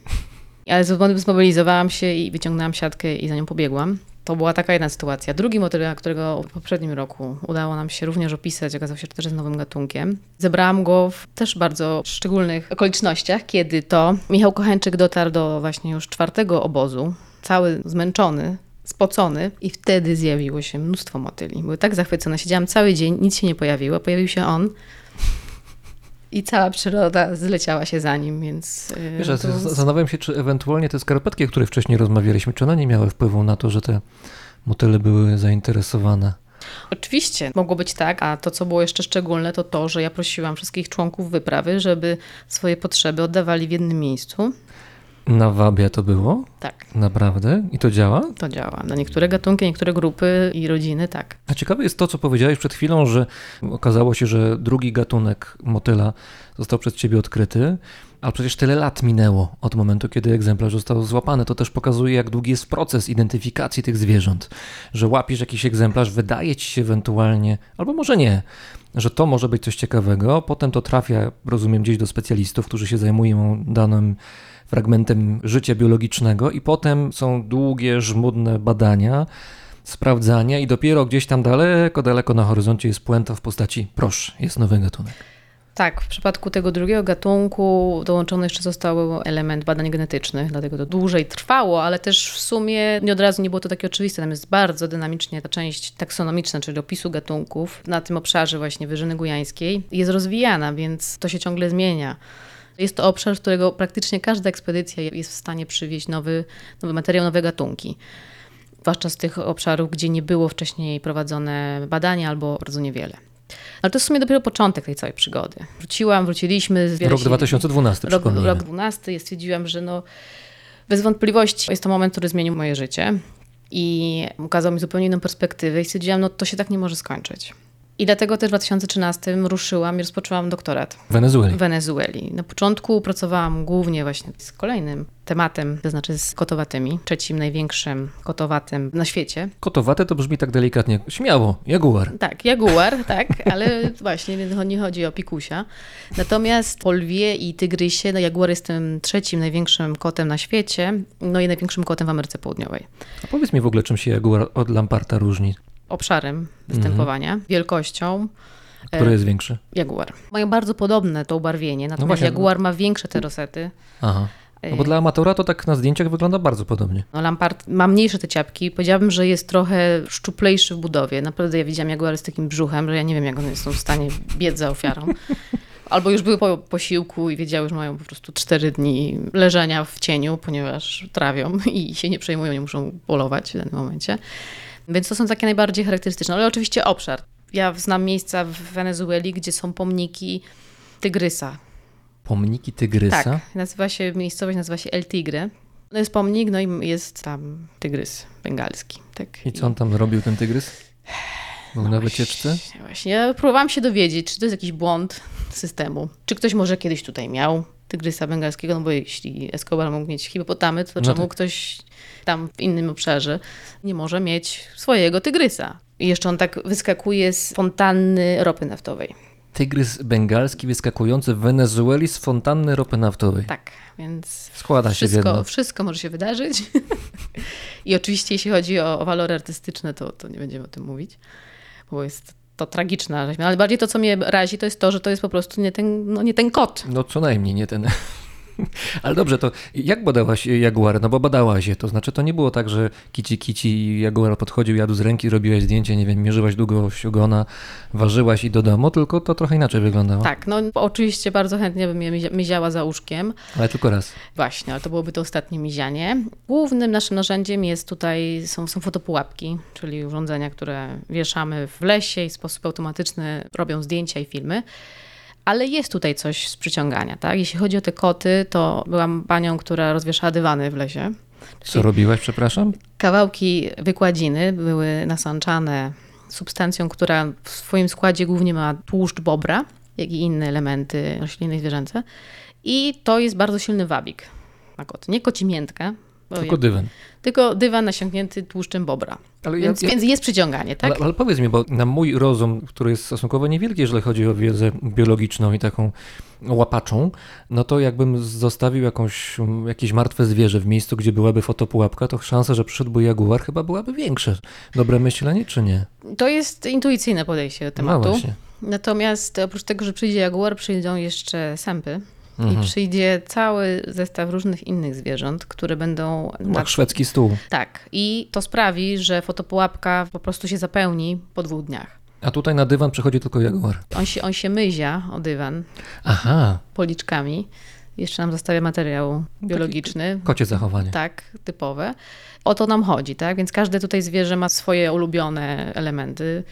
Ale zmobilizowałam się i wyciągnęłam siatkę i za nią pobiegłam. To była taka jedna sytuacja. Drugi motyl, którego w poprzednim roku udało nam się również opisać, okazał się, też nowym gatunkiem. Zebrałam go w też bardzo szczególnych okolicznościach, kiedy to Michał Kochanczyk dotarł do właśnie już czwartego obozu, cały zmęczony, spocony i wtedy zjawiło się mnóstwo motyli. Były tak zachwycone. Siedziałam cały dzień, nic się nie pojawiło. Pojawił się on i cała przyroda zleciała się za nim, więc... yy, Wiesz, to- zastanawiam się, czy ewentualnie te skarpetki, o których wcześniej rozmawialiśmy, czy one nie miały wpływu na to, że te motyle były zainteresowane? Oczywiście, mogło być tak, a to, co było jeszcze szczególne, to to, że ja prosiłam wszystkich członków wyprawy, żeby swoje potrzeby oddawali w jednym miejscu. Na Wabia to było? Tak, Naprawdę? I to działa? to działa. Na niektóre gatunki, niektóre grupy i rodziny, tak. A ciekawe jest to, co powiedziałeś przed chwilą, że okazało się, że drugi gatunek motyla został przez ciebie odkryty, ale przecież tyle lat minęło od momentu, kiedy egzemplarz został złapany. To też pokazuje, jak długi jest proces identyfikacji tych zwierząt. Że łapisz jakiś egzemplarz, wydaje ci się ewentualnie, albo może nie, że to może być coś ciekawego, potem to trafia, rozumiem, gdzieś do specjalistów, którzy się zajmują danym fragmentem życia biologicznego i potem są długie, żmudne badania, sprawdzania i dopiero gdzieś tam daleko, daleko na horyzoncie jest puenta w postaci proszę, jest nowy gatunek. Tak, w przypadku tego drugiego gatunku dołączony jeszcze został element badań genetycznych, dlatego to dłużej trwało, ale też w sumie nie od razu nie było to takie oczywiste. Tam jest bardzo dynamicznie ta część taksonomiczna, czyli opisu gatunków na tym obszarze właśnie Wyżyny Gujańskiej jest rozwijana, więc to się ciągle zmienia. Jest to obszar, z którego praktycznie każda ekspedycja jest w stanie przywieźć nowy, nowy materiał, nowe gatunki. Zwłaszcza z tych obszarów, gdzie nie było wcześniej prowadzone badania albo bardzo niewiele. Ale to jest w sumie dopiero początek tej całej przygody. Wróciłam, wróciliśmy. z Rok się- 2012, Rok, rok 12 i stwierdziłam, że no, bez wątpliwości jest to moment, który zmienił moje życie i ukazał mi zupełnie inną perspektywę i stwierdziłam, no to się tak nie może skończyć. I dlatego też w 2013 ruszyłam i rozpoczęłam doktorat W Wenezueli. w Wenezueli. Na początku pracowałam głównie właśnie z kolejnym tematem, to znaczy z kotowatymi, trzecim największym kotowatym na świecie. Kotowate to brzmi tak delikatnie. Śmiało, jaguar. Tak, jaguar, *laughs* tak, ale właśnie nie chodzi o pikusia. Natomiast po lwie i tygrysie, no jaguar jest tym trzecim największym kotem na świecie, no i największym kotem w Ameryce Południowej. A powiedz mi w ogóle, czym się jaguar od lamparta różni? Obszarem występowania, wielkością. Który jest większy? Jaguar. Mają bardzo podobne to ubarwienie, natomiast właśnie. jaguar ma większe te rosety. Aha. No bo dla amatora to tak na zdjęciach wygląda bardzo podobnie. No, Lampard ma mniejsze te ciapki. Powiedziałabym, że jest trochę szczuplejszy w budowie. Naprawdę ja widziałam jaguary z takim brzuchem, że ja nie wiem, jak one są w stanie biec za ofiarą. *laughs* Albo już były po posiłku i wiedziały, że mają po prostu cztery dni leżenia w cieniu, ponieważ trawią i się nie przejmują, nie muszą polować w danym momencie. Więc to są takie najbardziej charakterystyczne. Ale oczywiście obszar. Ja znam miejsca w Wenezueli, gdzie są pomniki tygrysa. Pomniki tygrysa. Tak, nazywa się, miejscowość nazywa się El Tigre. No jest pomnik, no i jest tam tygrys bengalski. Tak. I co on tam robił, ten tygrys? Był na wycieczce? Właśnie, ja próbowałam się dowiedzieć, czy to jest jakiś błąd systemu. Czy ktoś może kiedyś tutaj miał tygrysa bengalskiego, no bo jeśli Escobar mógł mieć hipopotamy, to No czemu tak. ktoś tam w innym obszarze nie może mieć swojego tygrysa? I jeszcze on tak wyskakuje z fontanny ropy naftowej. Tygrys bengalski wyskakujący w Wenezueli z fontanny ropy naftowej. Tak, więc Składa się wszystko, jedno. wszystko może się wydarzyć. *laughs* I oczywiście jeśli chodzi o, o walory artystyczne, to, to nie będziemy o tym mówić, bo jest to tragiczna rzecz. Ale bardziej to, co mnie razi, to jest to, że to jest po prostu nie ten, no nie ten kot. No co najmniej nie ten. *laughs* Ale dobrze, to jak badałaś jaguar? No bo badałaś je, to znaczy to nie było tak, że kici kici i jaguar podchodził, jadł z ręki, robiłaś zdjęcie, nie wiem, mierzyłaś długość ogona, ważyłaś i do domu, tylko to trochę inaczej wyglądało. Tak, no oczywiście bardzo chętnie bym je mizia- miziała za łóżkiem. Ale tylko raz. Właśnie, ale to byłoby to ostatnie mizianie. Głównym naszym narzędziem jest tutaj, są, są fotopułapki, czyli urządzenia, które wieszamy w lesie i w sposób automatyczny robią zdjęcia i filmy. Ale jest tutaj coś z przyciągania, tak? Jeśli chodzi o te koty, to byłam panią, która rozwieszała dywany w lesie. Co robiłaś, przepraszam? Kawałki wykładziny były nasączane substancją, która w swoim składzie głównie ma tłuszcz bobra, jak i inne elementy roślinne i zwierzęce. I to jest bardzo silny wabik na kot. Nie koci miętka, bo Tylko ja- dywan. tylko dywan nasiąknięty tłuszczem bobra. Ale ja- Więc, ja- więc jest przyciąganie, tak? Ale, ale powiedz mi, bo na mój rozum, który jest stosunkowo niewielki, jeżeli chodzi o wiedzę biologiczną i taką łapaczą, no to jakbym zostawił jakąś, jakieś martwe zwierzę w miejscu, gdzie byłaby fotopułapka, to szansa, że przyszedłby jaguar chyba byłaby większe. Dobre myślenie, czy nie? To jest intuicyjne podejście do No tematu. właśnie. Natomiast oprócz tego, że przyjdzie jaguar, przyjdą jeszcze sępy. Mhm. I przyjdzie cały zestaw różnych innych zwierząt, które będą. Jak szwedzki stół. Tak. I to sprawi, że fotopułapka po prostu się zapełni po dwóch dniach. A tutaj na dywan przychodzi tylko jaguar. On się, on się myzia o dywan Aha, policzkami. Jeszcze nam zostawia materiał biologiczny. kocie zachowanie. Tak, typowe. O to nam chodzi, tak? Więc każde tutaj zwierzę ma swoje ulubione elementy.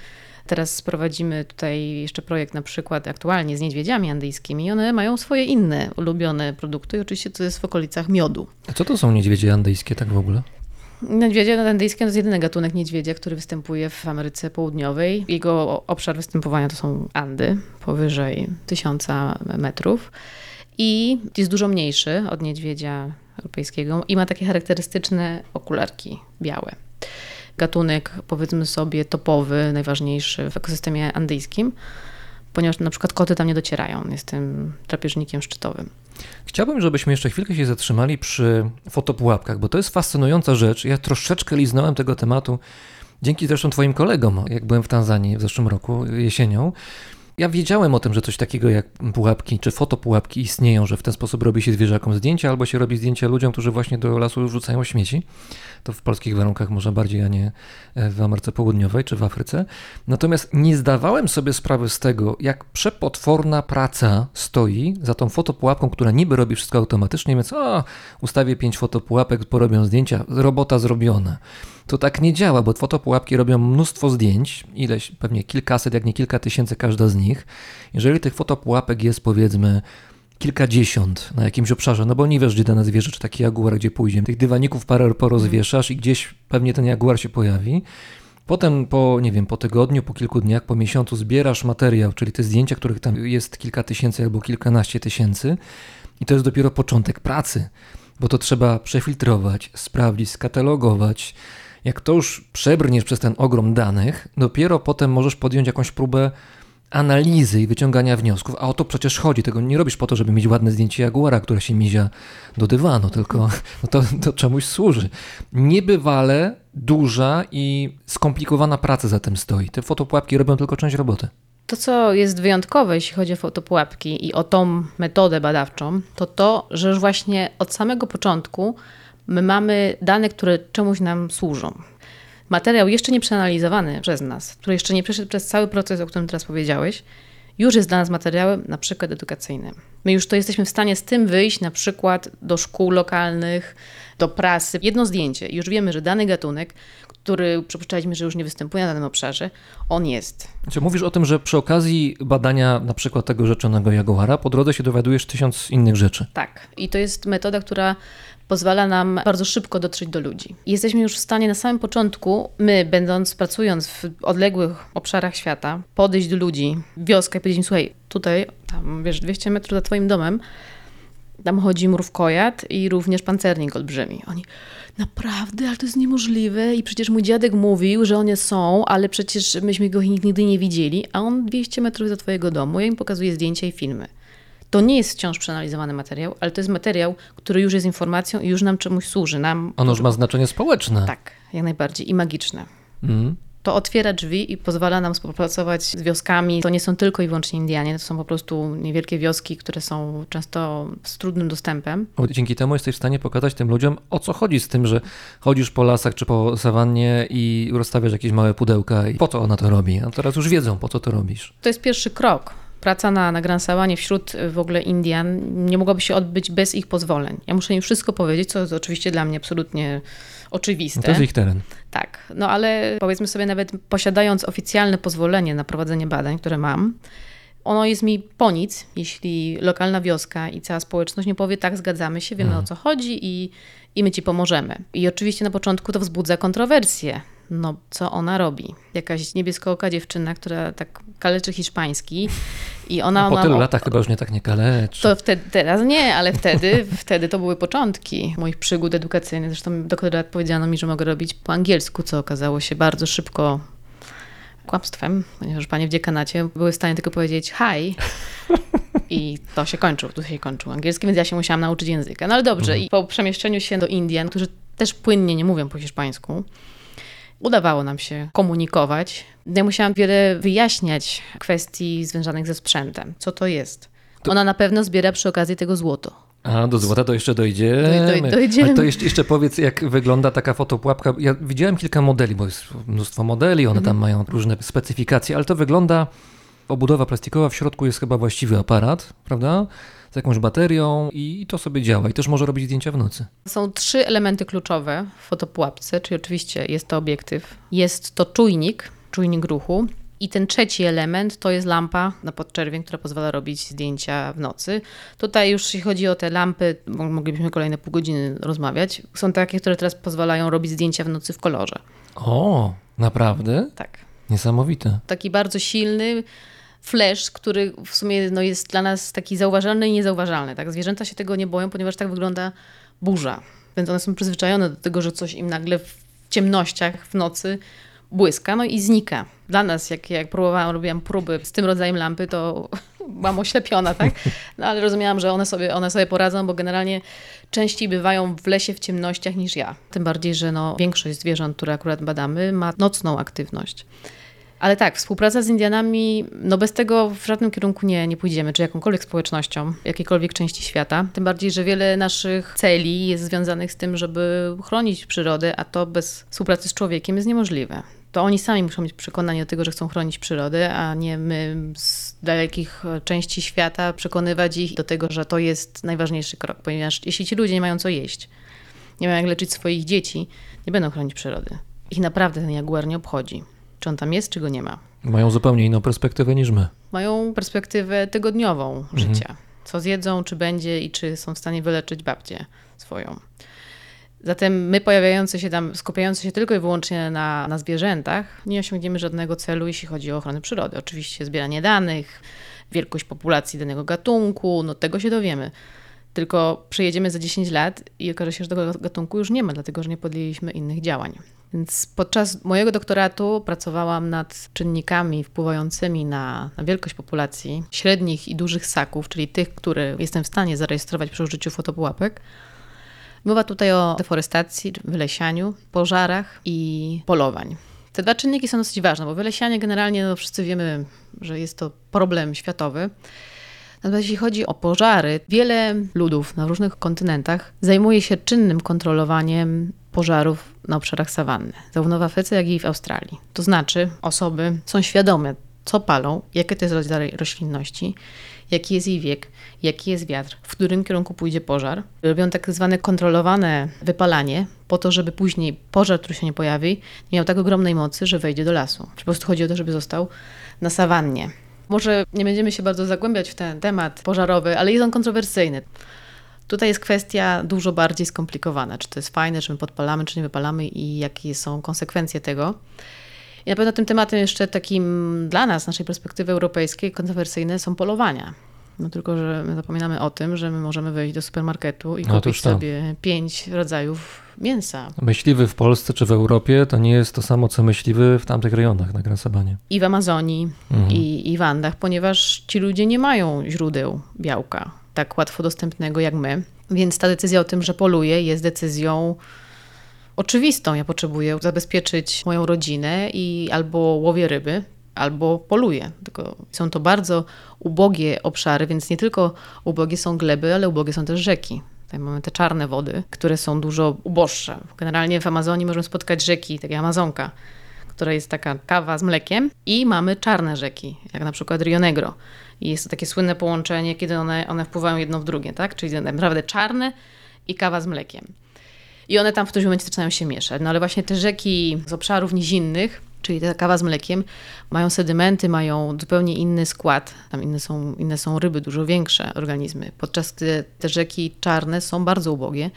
Teraz sprowadzimy tutaj jeszcze projekt na przykład aktualnie z niedźwiedziami andyjskimi i one mają swoje inne ulubione produkty i oczywiście to jest w okolicach miodu. A co to są niedźwiedzie andyjskie tak w ogóle? Niedźwiedzie andyjskie to jest jedyny gatunek niedźwiedzia, który występuje w Ameryce Południowej. Jego obszar występowania to są Andy, powyżej 1000 metrów. I jest dużo mniejszy od niedźwiedzia europejskiego i ma takie charakterystyczne okularki białe. Gatunek, powiedzmy sobie, topowy, najważniejszy w ekosystemie andyjskim, ponieważ na przykład koty tam nie docierają. Jest tym drapieżnikiem szczytowym. Chciałbym, żebyśmy jeszcze chwilkę się zatrzymali przy fotopułapkach, bo to jest fascynująca rzecz. Ja troszeczkę liznąłem tego tematu dzięki zresztą Twoim kolegom, jak byłem w Tanzanii w zeszłym roku, jesienią. Ja wiedziałem o tym, że coś takiego jak pułapki czy fotopułapki istnieją, że w ten sposób robi się zwierzakom zdjęcia albo się robi zdjęcia ludziom, którzy właśnie do lasu rzucają śmieci. To w polskich warunkach może bardziej, a nie e, w Ameryce Południowej czy w Afryce. Natomiast nie zdawałem sobie sprawy z tego, jak przepotworna praca stoi za tą fotopułapką, która niby robi wszystko automatycznie, więc o, ustawię pięć fotopułapek, porobią zdjęcia, robota zrobiona. To tak nie działa, bo fotopułapki robią mnóstwo zdjęć, ileś, pewnie kilkaset, jak nie kilka tysięcy każda z nich. Jeżeli tych fotopułapek jest powiedzmy kilkadziesiąt na jakimś obszarze, no bo nie wiesz, gdzie dane zwierzę, czy taki jaguar, gdzie pójdzie. Tych dywaników parę porozwieszasz i gdzieś pewnie ten jaguar się pojawi. Potem po, nie wiem, po tygodniu, po kilku dniach, po miesiącu zbierasz materiał, czyli te zdjęcia, których tam jest kilka tysięcy albo kilkanaście tysięcy i to jest dopiero początek pracy, bo to trzeba przefiltrować, sprawdzić, skatalogować. Jak to już przebrniesz przez ten ogrom danych, dopiero potem możesz podjąć jakąś próbę analizy i wyciągania wniosków, a o to przecież chodzi. Tego nie robisz po to, żeby mieć ładne zdjęcie jaguara, które się mizia do dywanu, tylko *laughs* no to, to czemuś służy. Niebywale duża i skomplikowana praca za tym stoi. Te fotopułapki robią tylko część roboty. To, co jest wyjątkowe, jeśli chodzi o fotopułapki i o tą metodę badawczą, to to, że już właśnie od samego początku my mamy dane, które czemuś nam służą. Materiał jeszcze nie przeanalizowany przez nas, który jeszcze nie przeszedł przez cały proces, o którym teraz powiedziałeś, już jest dla nas materiałem na przykład edukacyjnym. My już to jesteśmy w stanie z tym wyjść na przykład do szkół lokalnych, do prasy. Jedno zdjęcie już wiemy, że dany gatunek, który przypuszczaliśmy, że już nie występuje na danym obszarze, on jest. Znaczy, mówisz o tym, że przy okazji badania na przykład tego rzeczonego jaguara po drodze się dowiadujesz tysiąc innych rzeczy. Tak. I to jest metoda, która pozwala nam bardzo szybko dotrzeć do ludzi. Jesteśmy już w stanie na samym początku, my będąc, pracując w odległych obszarach świata, podejść do ludzi, wioskę i powiedzieć im, słuchaj, tutaj, tam wiesz, 200 metrów za twoim domem, tam chodzi mrówkojad i również pancernik olbrzymi. Oni, naprawdę, ale to jest niemożliwe i przecież mój dziadek mówił, że one są, ale przecież myśmy go nigdy nie widzieli, a on 200 metrów za twojego domu. Ja im pokazuję zdjęcia i filmy. To nie jest wciąż przeanalizowany materiał, ale to jest materiał, który już jest informacją i już nam czemuś służy. Nam, Ono już ma znaczenie społeczne. tak, jak najbardziej i magiczne. Mhm. To otwiera drzwi i pozwala nam współpracować z wioskami. To nie są tylko i wyłącznie Indianie, to są po prostu niewielkie wioski, które są często z trudnym dostępem. Dzięki temu jesteś w stanie pokazać tym ludziom, o co chodzi z tym, że chodzisz po lasach czy po sawannie i rozstawiasz jakieś małe pudełka i po co ona to robi. A teraz już wiedzą, po co to robisz. To jest pierwszy krok. Praca na, na Grand Sawanie wśród y, w ogóle Indian nie mogłaby się odbyć bez ich pozwoleń. Ja muszę im wszystko powiedzieć, co jest oczywiście dla mnie absolutnie oczywiste. No to jest ich teren. Tak, no ale powiedzmy sobie, nawet posiadając oficjalne pozwolenie na prowadzenie badań, które mam, ono jest mi po nic, jeśli lokalna wioska i cała społeczność nie powie, tak, zgadzamy się, wiemy o co chodzi i, i my ci pomożemy. I oczywiście na początku to wzbudza kontrowersje. No, co ona robi? Jakaś niebieskooka dziewczyna, która tak kaleczy hiszpański i ona... A po tylu latach chyba już nie tak nie kaleczy. to wtedy, teraz nie, ale wtedy, *laughs* wtedy to były początki moich przygód edukacyjnych. Zresztą doktorat powiedziano mi, że mogę robić po angielsku, co okazało się bardzo szybko kłamstwem, ponieważ panie w dziekanacie były w stanie tylko powiedzieć hi i to się kończył, tu się kończył angielski, więc ja się musiałam nauczyć języka. No ale dobrze, i po przemieszczeniu się do Indian, którzy też płynnie nie mówią po hiszpańsku, udawało nam się komunikować. Ja musiałam wiele wyjaśniać kwestii związanych ze sprzętem. Co to jest? Ona na pewno zbiera przy okazji tego złoto. A do złota to jeszcze dojdziemy. Doj- doj- dojdziemy. Ale to jeszcze, jeszcze powiedz, jak wygląda taka fotopułapka. Ja widziałem kilka modeli, bo jest mnóstwo modeli, one Mhm. tam mają różne specyfikacje, ale to wygląda. Obudowa plastikowa, w środku jest chyba właściwy aparat, prawda? Z jakąś baterią i to sobie działa. I też może robić zdjęcia w nocy. Są trzy elementy kluczowe w fotopułapce, czyli oczywiście jest to obiektyw, jest to czujnik, czujnik ruchu i ten trzeci element to jest lampa na podczerwień, która pozwala robić zdjęcia w nocy. Tutaj już jeśli chodzi o te lampy, mo- moglibyśmy kolejne pół godziny rozmawiać. Są takie, które teraz pozwalają robić zdjęcia w nocy w kolorze. O, naprawdę? Tak. Niesamowite. Taki bardzo silny flash, który w sumie no, jest dla nas taki zauważalny i niezauważalny. Tak? Zwierzęta się tego nie boją, ponieważ tak wygląda burza. Więc one są przyzwyczajone do tego, że coś im nagle w ciemnościach w nocy błyska, no i znika. Dla nas, jak, jak próbowałam, robiłam próby z tym rodzajem lampy, to *laughs* byłam oślepiona, tak? No ale rozumiałam, że one sobie, one sobie poradzą, bo generalnie częściej bywają w lesie w ciemnościach niż ja. Tym bardziej, że no, większość zwierząt, które akurat badamy, ma nocną aktywność. Ale tak, współpraca z Indianami, no bez tego w żadnym kierunku nie, nie pójdziemy, czy jakąkolwiek społecznością, jakiejkolwiek części świata. Tym bardziej, że wiele naszych celi jest związanych z tym, żeby chronić przyrodę, a to bez współpracy z człowiekiem jest niemożliwe. To oni sami muszą mieć przekonanie do tego, że chcą chronić przyrodę, a nie my z dalekich części świata przekonywać ich do tego, że to jest najważniejszy krok, ponieważ jeśli ci ludzie nie mają co jeść, nie mają jak leczyć swoich dzieci, nie będą chronić przyrody. Ich naprawdę ten jaguar nie obchodzi. Czy on tam jest, czy go nie ma. Mają zupełnie inną perspektywę niż my. Mają perspektywę tygodniową życia. Co zjedzą, czy będzie i czy są w stanie wyleczyć babcię swoją. Zatem my pojawiający się tam, skupiający się tylko i wyłącznie na, na zwierzętach, nie osiągniemy żadnego celu, jeśli chodzi o ochronę przyrody. Oczywiście zbieranie danych, wielkość populacji danego gatunku, no tego się dowiemy. Tylko przejedziemy za 10 lat i okaże się, że tego gatunku już nie ma, dlatego że nie podjęliśmy innych działań. Więc podczas mojego doktoratu pracowałam nad czynnikami wpływającymi na, na wielkość populacji średnich i dużych ssaków, czyli tych, które jestem w stanie zarejestrować przy użyciu fotopułapek. Mowa tutaj o deforestacji, wylesianiu, pożarach i polowań. Te dwa czynniki są dosyć ważne, bo wylesianie generalnie no wszyscy wiemy, że jest to problem światowy. Natomiast jeśli chodzi o pożary, wiele ludów na różnych kontynentach zajmuje się czynnym kontrolowaniem pożarów na obszarach sawanny, zarówno w Afryce, jak i w Australii. To znaczy, osoby są świadome, co palą, jakie to jest rodzaj roślinności, jaki jest jej wiek, jaki jest wiatr, w którym kierunku pójdzie pożar. Robią tak zwane kontrolowane wypalanie, po to, żeby później pożar, który się nie pojawi, nie miał tak ogromnej mocy, że wejdzie do lasu. Po prostu chodzi o to, żeby został na sawannie. Może nie będziemy się bardzo zagłębiać w ten temat pożarowy, ale jest on kontrowersyjny. Tutaj jest kwestia dużo bardziej skomplikowana. Czy to jest fajne, czy my podpalamy, czy nie wypalamy i jakie są konsekwencje tego. I na pewno tym tematem jeszcze takim dla nas, z naszej perspektywy europejskiej, kontrowersyjne są polowania. No tylko, że my zapominamy o tym, że my możemy wejść do supermarketu i No, kupić to. sobie pięć rodzajów mięsa. Myśliwy w Polsce czy w Europie to nie jest to samo, co myśliwy w tamtych rejonach na Gran Sabanie. I w Amazonii, Mhm. i, i w Andach, ponieważ ci ludzie nie mają źródeł białka tak łatwo dostępnego jak my. Więc ta decyzja o tym, że poluję, jest decyzją oczywistą. Ja potrzebuję zabezpieczyć moją rodzinę i albo łowię ryby, albo poluję. Tylko są to bardzo ubogie obszary, więc nie tylko ubogie są gleby, ale ubogie są też rzeki. Tutaj mamy te czarne wody, które są dużo uboższe. Generalnie w Amazonii możemy spotkać rzeki, takie Amazonka, która jest taka kawa z mlekiem i mamy czarne rzeki, jak na przykład Rio Negro. I jest to takie słynne połączenie, kiedy one, one wpływają jedno w drugie, tak? Czyli naprawdę czarne i kawa z mlekiem. I one tam w którymś momencie zaczynają się mieszać. No ale właśnie te rzeki z obszarów nizinnych, czyli ta kawa z mlekiem, mają sedymenty, mają zupełnie inny skład. Tam inne są, inne są ryby, dużo większe organizmy. Podczas gdy te rzeki czarne są bardzo ubogie.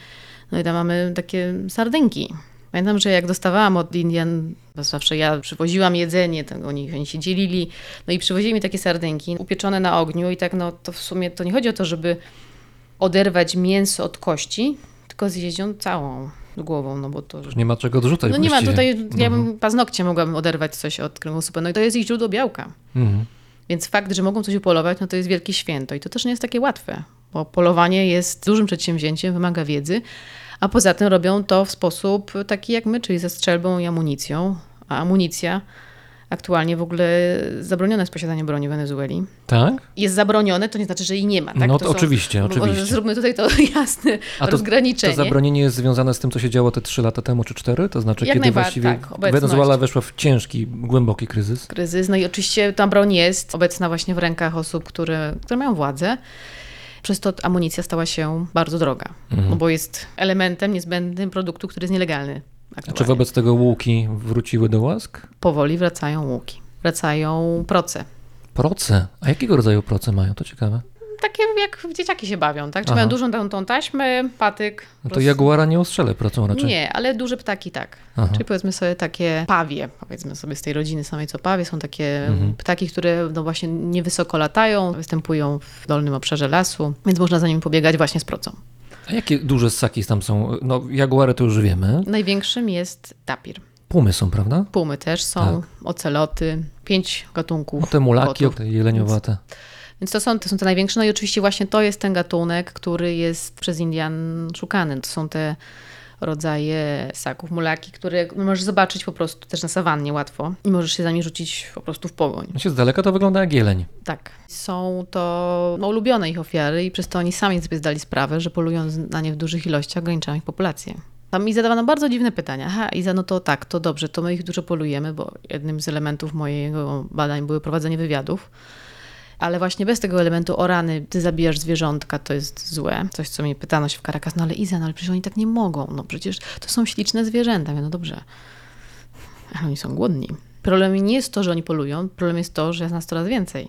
No i tam mamy takie sardynki. Pamiętam, że jak dostawałam od Indian, bo zawsze ja przywoziłam jedzenie, tak oni, oni się dzielili, no i przywozili mi takie sardynki upieczone na ogniu i tak no to w sumie to nie chodzi o to, żeby oderwać mięso od kości, tylko zjeść ją całą głową, no bo to... Już nie ma czego odrzucać No nie ma tutaj, ja Mhm. bym paznokciem mogłabym oderwać coś od kręgosłupa, no i to jest ich źródło białka. Mhm. Więc fakt, że mogą coś upolować, no to jest wielkie święto i to też nie jest takie łatwe, bo polowanie jest dużym przedsięwzięciem, wymaga wiedzy, a poza tym robią to w sposób taki jak my, czyli ze strzelbą i amunicją, a amunicja aktualnie w ogóle zabronione jest posiadanie broni w Wenezueli. Tak? Jest zabronione, to nie znaczy, że jej nie ma. Tak? No to to oczywiście, bo- oczywiście. Zróbmy tutaj to *laughs* jasne A to, rozgraniczenie. to zabronienie jest związane z tym, co się działo te trzy lata temu czy cztery? To znaczy, Jak kiedy właściwie tak, obecność. Wenezuela weszła w ciężki, głęboki kryzys. kryzys. No i oczywiście ta broń jest obecna właśnie w rękach osób, które, które mają władzę. Przez to amunicja stała się bardzo droga, Mhm. no bo jest elementem niezbędnym produktu, który jest nielegalny. A aktualnie. czy wobec tego łuki wróciły do łask? Powoli wracają łuki, wracają proce. Proce. A jakiego rodzaju proce mają? To ciekawe. Takie jak dzieciaki się bawią, tak? Czy Aha. mają dużą tą, tą taśmę, patyk. No to roz- jaguara nie ostrzelę procą raczej. Nie, ale duże ptaki tak. Aha. Czyli powiedzmy sobie takie pawie, powiedzmy sobie z tej rodziny samej co pawie, są takie Mhm. ptaki, które no właśnie niewysoko latają, występują w dolnym obszarze lasu, więc można za nimi pobiegać właśnie z procą. A jakie duże ssaki tam są? No jaguary to już wiemy. Największym jest tapir. Pumy są, prawda? Pumy też są, Tak. oceloty, pięć gatunków. O te mulaki, o te jeleniowate. Więc to są, to są te największe. No i oczywiście właśnie to jest ten gatunek, który jest przez Indian szukany. To są te rodzaje ssaków, mulaki, które możesz zobaczyć po prostu też na sawannie łatwo i możesz się za nimi rzucić po prostu w pogoń. No z daleka to wygląda jak jeleń. Tak. Są to no, ulubione ich ofiary i przez to oni sami sobie zdali sprawę, że polując na nie w dużych ilościach, ograniczają ich populację. Tam mi zadawano bardzo dziwne pytania. Aha, Iza, no to tak, to dobrze, to my ich dużo polujemy, bo jednym z elementów mojego badań były prowadzenie wywiadów. Ale właśnie bez tego elementu o rany, ty zabijasz zwierzątka, to jest złe. Coś, co mnie pytano się w Caracas, no ale Iza, no ale przecież oni tak nie mogą. No przecież to są śliczne zwierzęta. Ja, no dobrze. ale oni są głodni. Problemem nie jest to, że oni polują, problem jest to, że jest nas coraz więcej.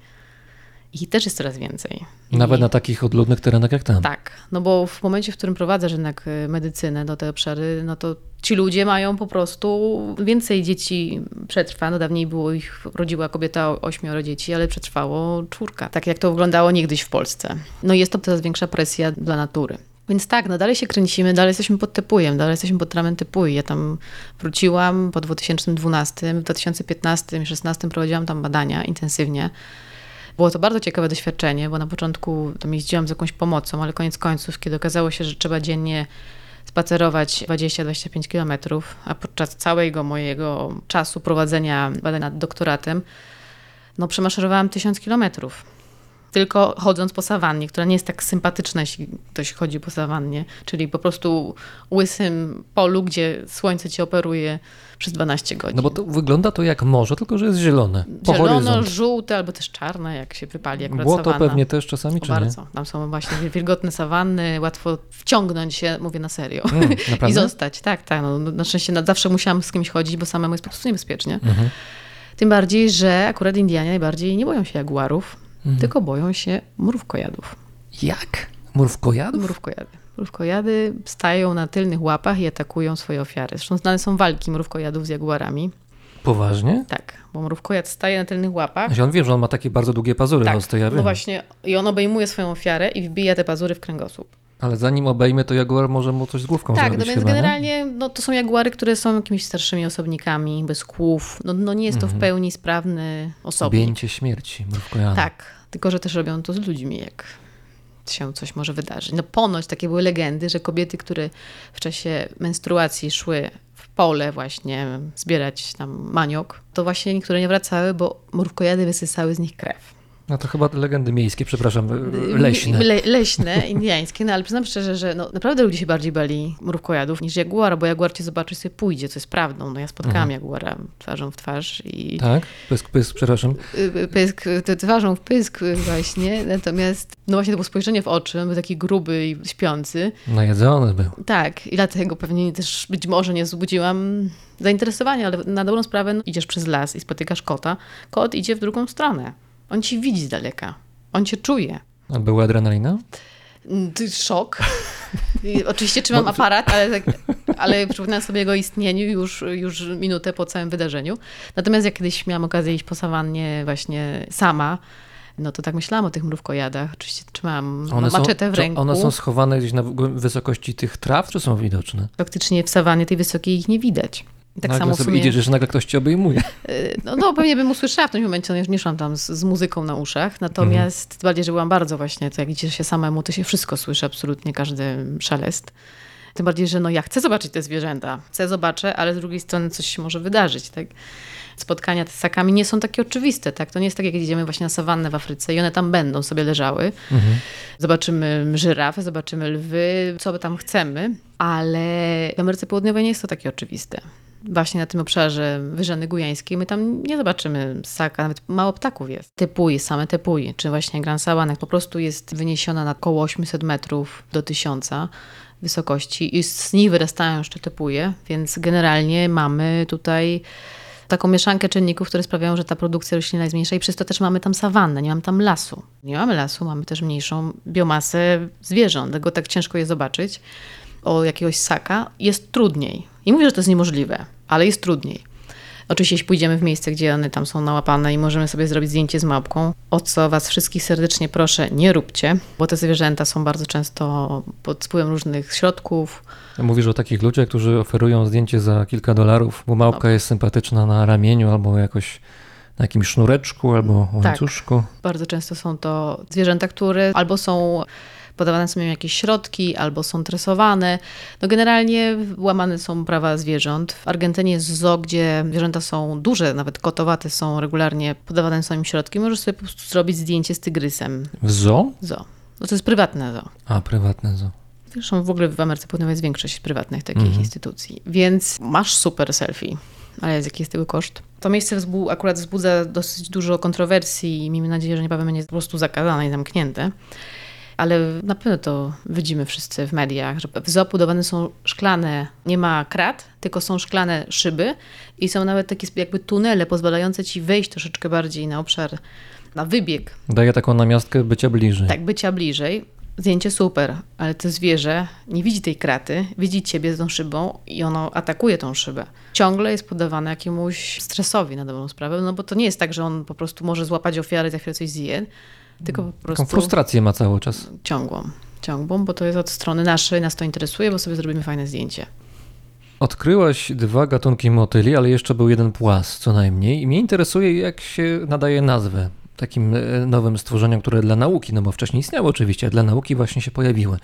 I też jest coraz więcej. I Nawet na takich odludnych terenach jak tam. Tak, no bo w momencie, w którym prowadzę rynek y, medycynę do te obszary, no to ci ludzie mają po prostu więcej dzieci przetrwa. No dawniej było ich, rodziła kobieta ośmioro dzieci, ale przetrwało czwórka. Tak jak to wyglądało niegdyś w Polsce. No jest to coraz większa presja dla natury. Więc tak, no dalej się kręcimy, dalej jesteśmy pod tepujem, dalej jesteśmy pod tramem tepuj. Ja tam wróciłam po 2012, w 2015 i 2016 prowadziłam tam badania intensywnie. Było to bardzo ciekawe doświadczenie, bo na początku tam jeździłam z jakąś pomocą, ale koniec końców, kiedy okazało się, że trzeba dziennie spacerować 20-25 kilometrów, a podczas całego mojego czasu prowadzenia badań nad doktoratem, no przemaszerowałam 1000 kilometrów. Tylko chodząc po sawannie, która nie jest tak sympatyczna, jeśli ktoś chodzi po sawannie, czyli po prostu łysym polu, gdzie słońce ci operuje przez 12 godzin. No bo to wygląda to jak morze, tylko że jest zielone. Po Zielono, horyzont. żółte albo też czarne, jak się wypali akurat Błoto sawanna. pewnie też czasami, czy nie? bardzo. Tam są właśnie wilgotne sawanny, łatwo wciągnąć się, mówię na serio, Mm, *laughs* i zostać. Tak, tak. No, na szczęście no, zawsze musiałam z kimś chodzić, bo samemu jest po prostu niebezpiecznie. Mhm. Tym bardziej, że akurat Indianie najbardziej nie boją się jaguarów, Mhm. tylko boją się mrówkojadów. Jak? Mrówkojadów? Mrówkojady. Mrówkojady stają na tylnych łapach i atakują swoje ofiary. Zresztą znane są walki mrówkojadów z jaguarami. Poważnie? Tak, bo mrówkojad staje na tylnych łapach. Znaczy on wie, że on ma takie bardzo długie pazury, Tak, no to ja wiem. no właśnie. I on obejmuje swoją ofiarę i wbija te pazury w kręgosłup. Ale zanim obejmie, to jaguar może mu coś z główką Tak, zrobić no więc chyba, generalnie no, to są jaguary, które są jakimiś starszymi osobnikami, bez kłów. No, no nie jest to w pełni sprawny osobnik. Objęcie śmierci mrówkojada. Tak, tylko że też robią to z ludźmi, jak się coś może wydarzyć. No ponoć takie były legendy, że kobiety, które w czasie menstruacji szły w pole właśnie zbierać tam maniok, to właśnie niektóre nie wracały, bo mrówkojady wysysały z nich krew. No to chyba legendy miejskie, przepraszam, leśne. Le, leśne, *laughs* indiańskie, no ale przyznam szczerze, że no, naprawdę ludzie się bardziej bali mrówkojadów niż jaguara, bo jaguar cię zobaczy sobie pójdzie, co jest prawdą. No ja spotkałam jaguara twarzą w twarz i Tak? Pysk, pysk, przepraszam. y, pysk, t- twarzą w pysk właśnie, *laughs* natomiast no właśnie to było spojrzenie w oczy, był taki gruby i śpiący. Najedzony był. Tak, i dlatego pewnie też być może nie wzbudziłam zainteresowania, ale na dobrą sprawę no, idziesz przez las i spotykasz kota, kot idzie w drugą stronę. On ci widzi z daleka. On cię czuje. A była adrenalina? Mm, Szok. Oczywiście trzymam aparat, ale, tak, ale przypominam sobie jego istnieniu już, już minutę po całym wydarzeniu. Natomiast jak kiedyś miałam okazję iść po sawannie właśnie sama, no to tak myślałam o tych mrówkojadach. Oczywiście trzymałam maczetę w czy ręku. one są schowane gdzieś na w- wysokości tych traw, czy są widoczne? Faktycznie w sawannie tej wysokiej ich nie widać. I tak nagle samo sobie idziesz, że nagle ktoś cię obejmuje. *laughs* y, no, no pewnie bym usłyszała w tym momencie, no już nie szłam tam z, z muzyką na uszach, natomiast Mhm. bardziej, że byłam bardzo właśnie, to jak idziesz się samemu, to się wszystko słyszy, absolutnie każdy szelest. Tym bardziej, że no ja chcę zobaczyć te zwierzęta, chcę zobaczę, ale z drugiej strony coś się może wydarzyć, tak? Spotkania z ssakami nie są takie oczywiste, tak? To nie jest tak, jak idziemy właśnie na sawannę w Afryce i one tam będą sobie leżały. Zobaczymy żyrafy, zobaczymy lwy, co by tam chcemy, ale w Ameryce Południowej nie jest to takie oczywiste. Właśnie na tym obszarze Wyżany Gujańskiej my tam nie zobaczymy ssaka, nawet mało ptaków jest. Tepuji, same tepuji, czy właśnie Gran Sawanek po prostu jest wyniesiona na około 800 metrów do 1000 wysokości i z nich wyrastają jeszcze tepuje, więc generalnie mamy tutaj taką mieszankę czynników, które sprawiają, że ta produkcja roślinna jest mniejsza i przez to też mamy tam sawannę, nie mamy tam lasu. Nie mamy lasu, mamy też mniejszą biomasę zwierząt, tego tak ciężko je zobaczyć. O jakiegoś ssaka jest trudniej. I mówię, że to jest niemożliwe, ale jest trudniej. Oczywiście, jeśli pójdziemy w miejsce, gdzie one tam są nałapane i możemy sobie zrobić zdjęcie z małpką, o co Was wszystkich serdecznie proszę, nie róbcie, bo te zwierzęta są bardzo często pod wpływem różnych środków, Mówisz o takich ludziach, którzy oferują zdjęcie za kilka dolarów, bo małpka jest sympatyczna na ramieniu albo jakoś na jakimś sznureczku albo Tak. łańcuszku. Bardzo często są to zwierzęta, które albo są podawane są im jakieś środki, albo są tresowane. No generalnie łamane są prawa zwierząt. W Argentynie jest zoo, gdzie zwierzęta są duże, nawet kotowate są regularnie podawane są im środki. Możesz sobie po prostu zrobić zdjęcie z tygrysem. W zoo? Zoo. No to jest prywatne zoo. A, prywatne zoo. Zresztą w ogóle w Ameryce Południowej jest większość prywatnych takich instytucji. Więc masz super selfie. Ale jaki jest tego koszt? To miejsce wzbu- akurat wzbudza dosyć dużo kontrowersji i miejmy nadzieję, że niebawem będzie po prostu zakazane i zamknięte. Ale na pewno to widzimy wszyscy w mediach, że w zoo budowane są szklane, nie ma krat, tylko są szklane szyby i są nawet takie jakby tunele pozwalające ci wejść troszeczkę bardziej na obszar, na wybieg, Daje taką namiastkę bycia bliżej. tak bycia bliżej. Zdjęcie super, ale to zwierzę nie widzi tej kraty, widzi ciebie z tą szybą i ono atakuje tą szybę. Ciągle jest poddawane jakiemuś stresowi na dobrą sprawę, no bo to nie jest tak, że on po prostu może złapać ofiarę i za chwilę coś zje, tylko po prostu Taką frustrację ma cały czas. ciągłą. Ciągłą, bo to jest od strony naszej, nas to interesuje, bo sobie zrobimy fajne zdjęcie. Odkryłaś dwa gatunki motyli, ale jeszcze był jeden płas co najmniej. I mnie interesuje, jak się nadaje nazwę takim e, nowym stworzeniom, które dla nauki, no bo wcześniej istniały oczywiście, a dla nauki właśnie się pojawiły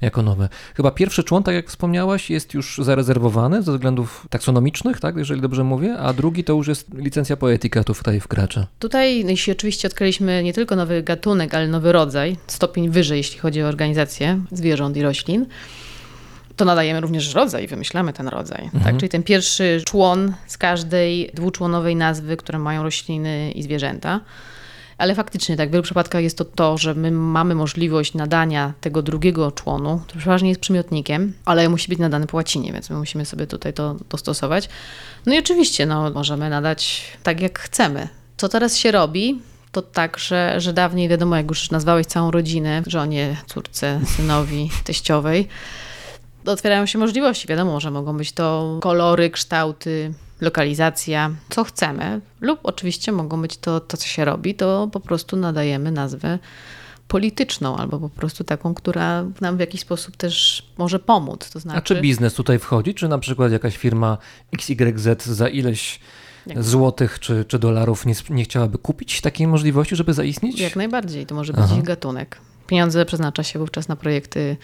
jako nowe. Chyba pierwszy człon, tak jak wspomniałaś, jest już zarezerwowany ze względów taksonomicznych, tak, jeżeli dobrze mówię, a drugi to już jest licencja poetyka tu tutaj wkracza. Tutaj, no jeśli oczywiście odkryliśmy nie tylko nowy gatunek, ale nowy rodzaj, stopień wyżej, jeśli chodzi o organizację zwierząt i roślin, to nadajemy również rodzaj, wymyślamy ten rodzaj. Tak? Czyli ten pierwszy człon z każdej dwuczłonowej nazwy, które mają rośliny i zwierzęta. Ale faktycznie, tak, w wielu przypadkach jest to to, że my mamy możliwość nadania tego drugiego członu, który przeważnie jest przymiotnikiem, ale musi być nadany po łacinie, więc my musimy sobie tutaj to dostosować. No i oczywiście, no, możemy nadać tak, jak chcemy. Co teraz się robi? To tak, że, że dawniej wiadomo, jak już nazwałeś całą rodzinę, żonie, córce, synowi, *laughs* teściowej, otwierają się możliwości. Wiadomo, że mogą być to kolory, kształty, lokalizacja, co chcemy, lub oczywiście mogą być to, to co się robi, to po prostu nadajemy nazwę polityczną, albo po prostu taką, która nam w jakiś sposób też może pomóc. To znaczy, A czy biznes tutaj wchodzi, czy na przykład jakaś firma XYZ za ileś Jak- złotych czy, czy dolarów nie, nie chciałaby kupić takiej możliwości, żeby zaistnieć? Jak najbardziej, to może być Aha. ich gatunek. Pieniądze przeznacza się wówczas na projekty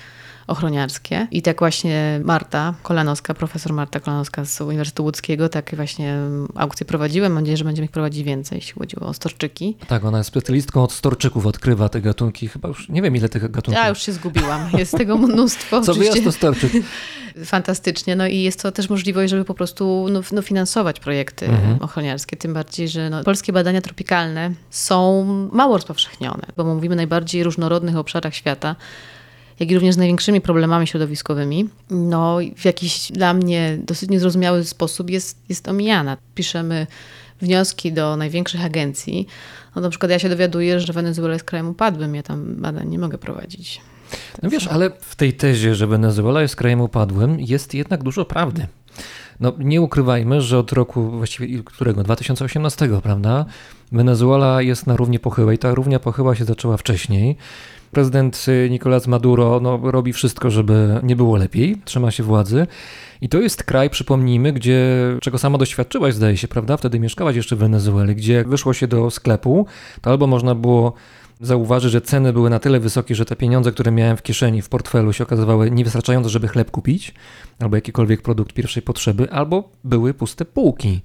ochroniarskie. I tak właśnie Marta Kolanowska, profesor Marta Kolanowska z Uniwersytetu Łódzkiego, takie właśnie aukcje prowadziłem. Mam nadzieję, że będziemy ich prowadzić więcej, jeśli chodziło o storczyki. Tak, ona jest specjalistką od storczyków, odkrywa te gatunki. Chyba już nie wiem ile tych gatunków. Ja już się zgubiłam. Jest tego mnóstwo. *laughs* Co wyjazd to storczyk. *laughs* Fantastycznie. No i jest to też możliwość, żeby po prostu no, no, finansować projekty Mhm. ochroniarskie. Tym bardziej, że no, polskie badania tropikalne są mało rozpowszechnione, bo mówimy o najbardziej różnorodnych obszarach świata, jak i również z największymi problemami środowiskowymi. No w jakiś dla mnie dosyć niezrozumiały sposób jest, jest omijana. Piszemy wnioski do największych agencji. No, na przykład ja się dowiaduję, że Wenezuela jest krajem upadłym. Ja tam badań nie mogę prowadzić. No wiesz, ale w tej tezie, że Wenezuela jest krajem upadłym, jest jednak dużo prawdy. No nie ukrywajmy, że od roku właściwie którego? 2018, prawda? Wenezuela jest na równi pochyłej. Ta równia pochyła się zaczęła wcześniej. Prezydent y, Nicolás Maduro no, robi wszystko, żeby nie było lepiej, trzyma się władzy. I to jest kraj, przypomnijmy, gdzie, czego sama doświadczyłaś, zdaje się, prawda? Wtedy mieszkałaś jeszcze w Wenezueli, gdzie wyszło się do sklepu, to albo można było zauważyć, że ceny były na tyle wysokie, że te pieniądze, które miałem w kieszeni, w portfelu się okazywały niewystarczające, żeby chleb kupić, albo jakikolwiek produkt pierwszej potrzeby, albo były puste półki.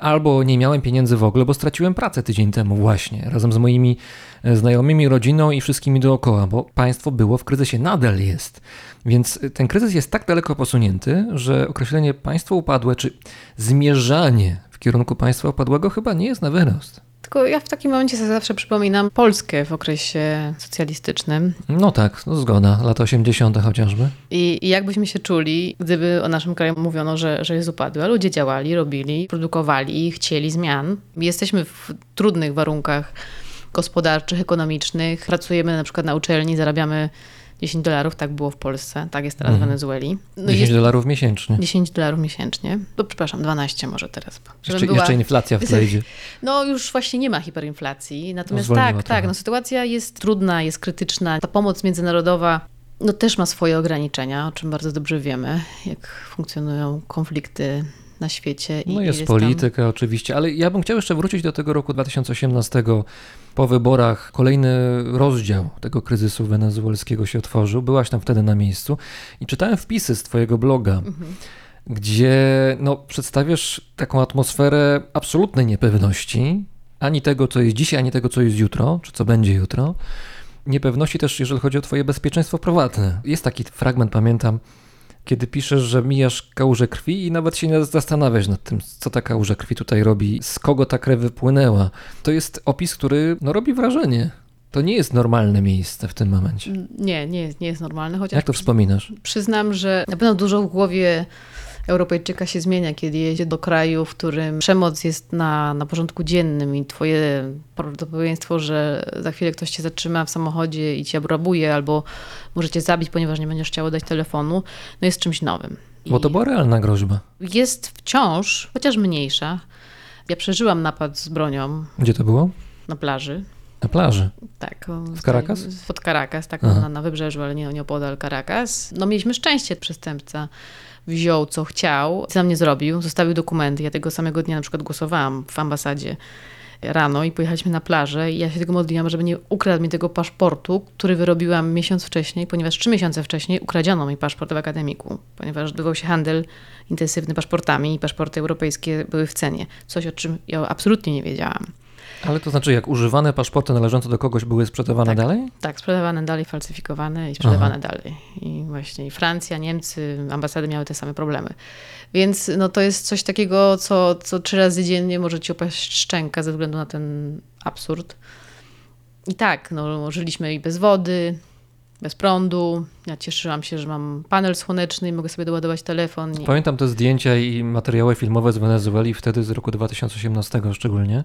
Albo nie miałem pieniędzy w ogóle, bo straciłem pracę tydzień temu właśnie, razem z moimi e, znajomymi, rodziną i wszystkimi dookoła, bo państwo było w kryzysie, nadal jest. Więc e, ten kryzys jest tak daleko posunięty, że określenie państwo upadłe, czy zmierzanie w kierunku państwa upadłego chyba nie jest na wyrost. Tylko ja w takim momencie sobie zawsze przypominam Polskę w okresie socjalistycznym No tak, no zgoda, lata 80. chociażby. i, i jak byśmy się czuli, gdyby o naszym kraju mówiono, że, że jest upadły, a ludzie działali, robili, produkowali, chcieli zmian. Jesteśmy w trudnych warunkach gospodarczych, ekonomicznych, pracujemy na przykład na uczelni, zarabiamy 10 dolarów, tak było w Polsce, tak jest teraz w Wenezueli. No 10 jest dolarów miesięcznie. 10 dolarów miesięcznie, no przepraszam, 12 może teraz. Jeszcze, była- jeszcze inflacja w *laughs* idzie. no już właśnie nie ma hiperinflacji, natomiast zwolniła tak, trochę. tak, no sytuacja jest trudna, jest krytyczna. Ta pomoc międzynarodowa no też ma swoje ograniczenia, o czym bardzo dobrze wiemy, jak funkcjonują konflikty na świecie. i No jest tam- polityka oczywiście, ale ja bym chciał jeszcze wrócić do tego roku 2018. Po wyborach kolejny rozdział tego kryzysu wenezuelskiego się otworzył. Byłaś tam wtedy na miejscu i czytałem wpisy z twojego bloga, Mhm. gdzie no, przedstawiasz taką atmosferę absolutnej niepewności, ani tego, co jest dzisiaj, ani tego, co jest jutro, czy co będzie jutro. Niepewności też, jeżeli chodzi o twoje bezpieczeństwo prywatne. Jest taki fragment, pamiętam, kiedy piszesz, że mijasz kałużę krwi i nawet się nie zastanawiasz nad tym, co ta kałuża krwi tutaj robi, z kogo ta krew wypłynęła. To jest opis, który no, robi wrażenie. To nie jest normalne miejsce w tym momencie. Nie, nie, jest- nie jest normalne, chociaż Jak to wspominasz? przyznam, że na pewno dużo w głowie Europejczyka się zmienia, kiedy jedzie do kraju, w którym przemoc jest na, na porządku dziennym i twoje prawdopodobieństwo, że za chwilę ktoś cię zatrzyma w samochodzie i cię obrabuje albo może cię zabić, ponieważ nie będziesz chciał dać telefonu, no jest czymś nowym. I Bo to była realna groźba. jest wciąż, chociaż mniejsza. Ja przeżyłam napad z bronią Gdzie to było? na plaży. Na plaży. Tak. W Caracas? Pod Caracas, tak, Aha. na, na wybrzeżu, ale nie, nie opodal Caracas. No mieliśmy szczęście, przestępca wziął co chciał, nam nie zrobił, zostawił dokumenty. Ja tego samego dnia na przykład głosowałam w ambasadzie rano i pojechaliśmy na plażę i ja się tego modliłam, żeby nie ukradł mi tego paszportu, który wyrobiłam miesiąc wcześniej, ponieważ trzy miesiące wcześniej ukradziono mi paszport w akademiku, ponieważ odbywał się handel intensywny paszportami i paszporty europejskie były w cenie. Coś, o czym ja absolutnie nie wiedziałam. Ale to znaczy, jak używane paszporty należące do kogoś były sprzedawane Tak. dalej? Tak, sprzedawane dalej, falsyfikowane i sprzedawane dalej. I właśnie i Francja, Niemcy, ambasady miały te same problemy. Więc no, to jest coś takiego, co, co trzy razy dziennie może ci opaść szczęka ze względu na ten absurd. I tak, no, żyliśmy i bez wody, bez prądu. Ja cieszyłam się, że mam panel słoneczny i mogę sobie doładować telefon. Pamiętam te zdjęcia i materiały filmowe z Wenezueli, wtedy z roku 2018 szczególnie,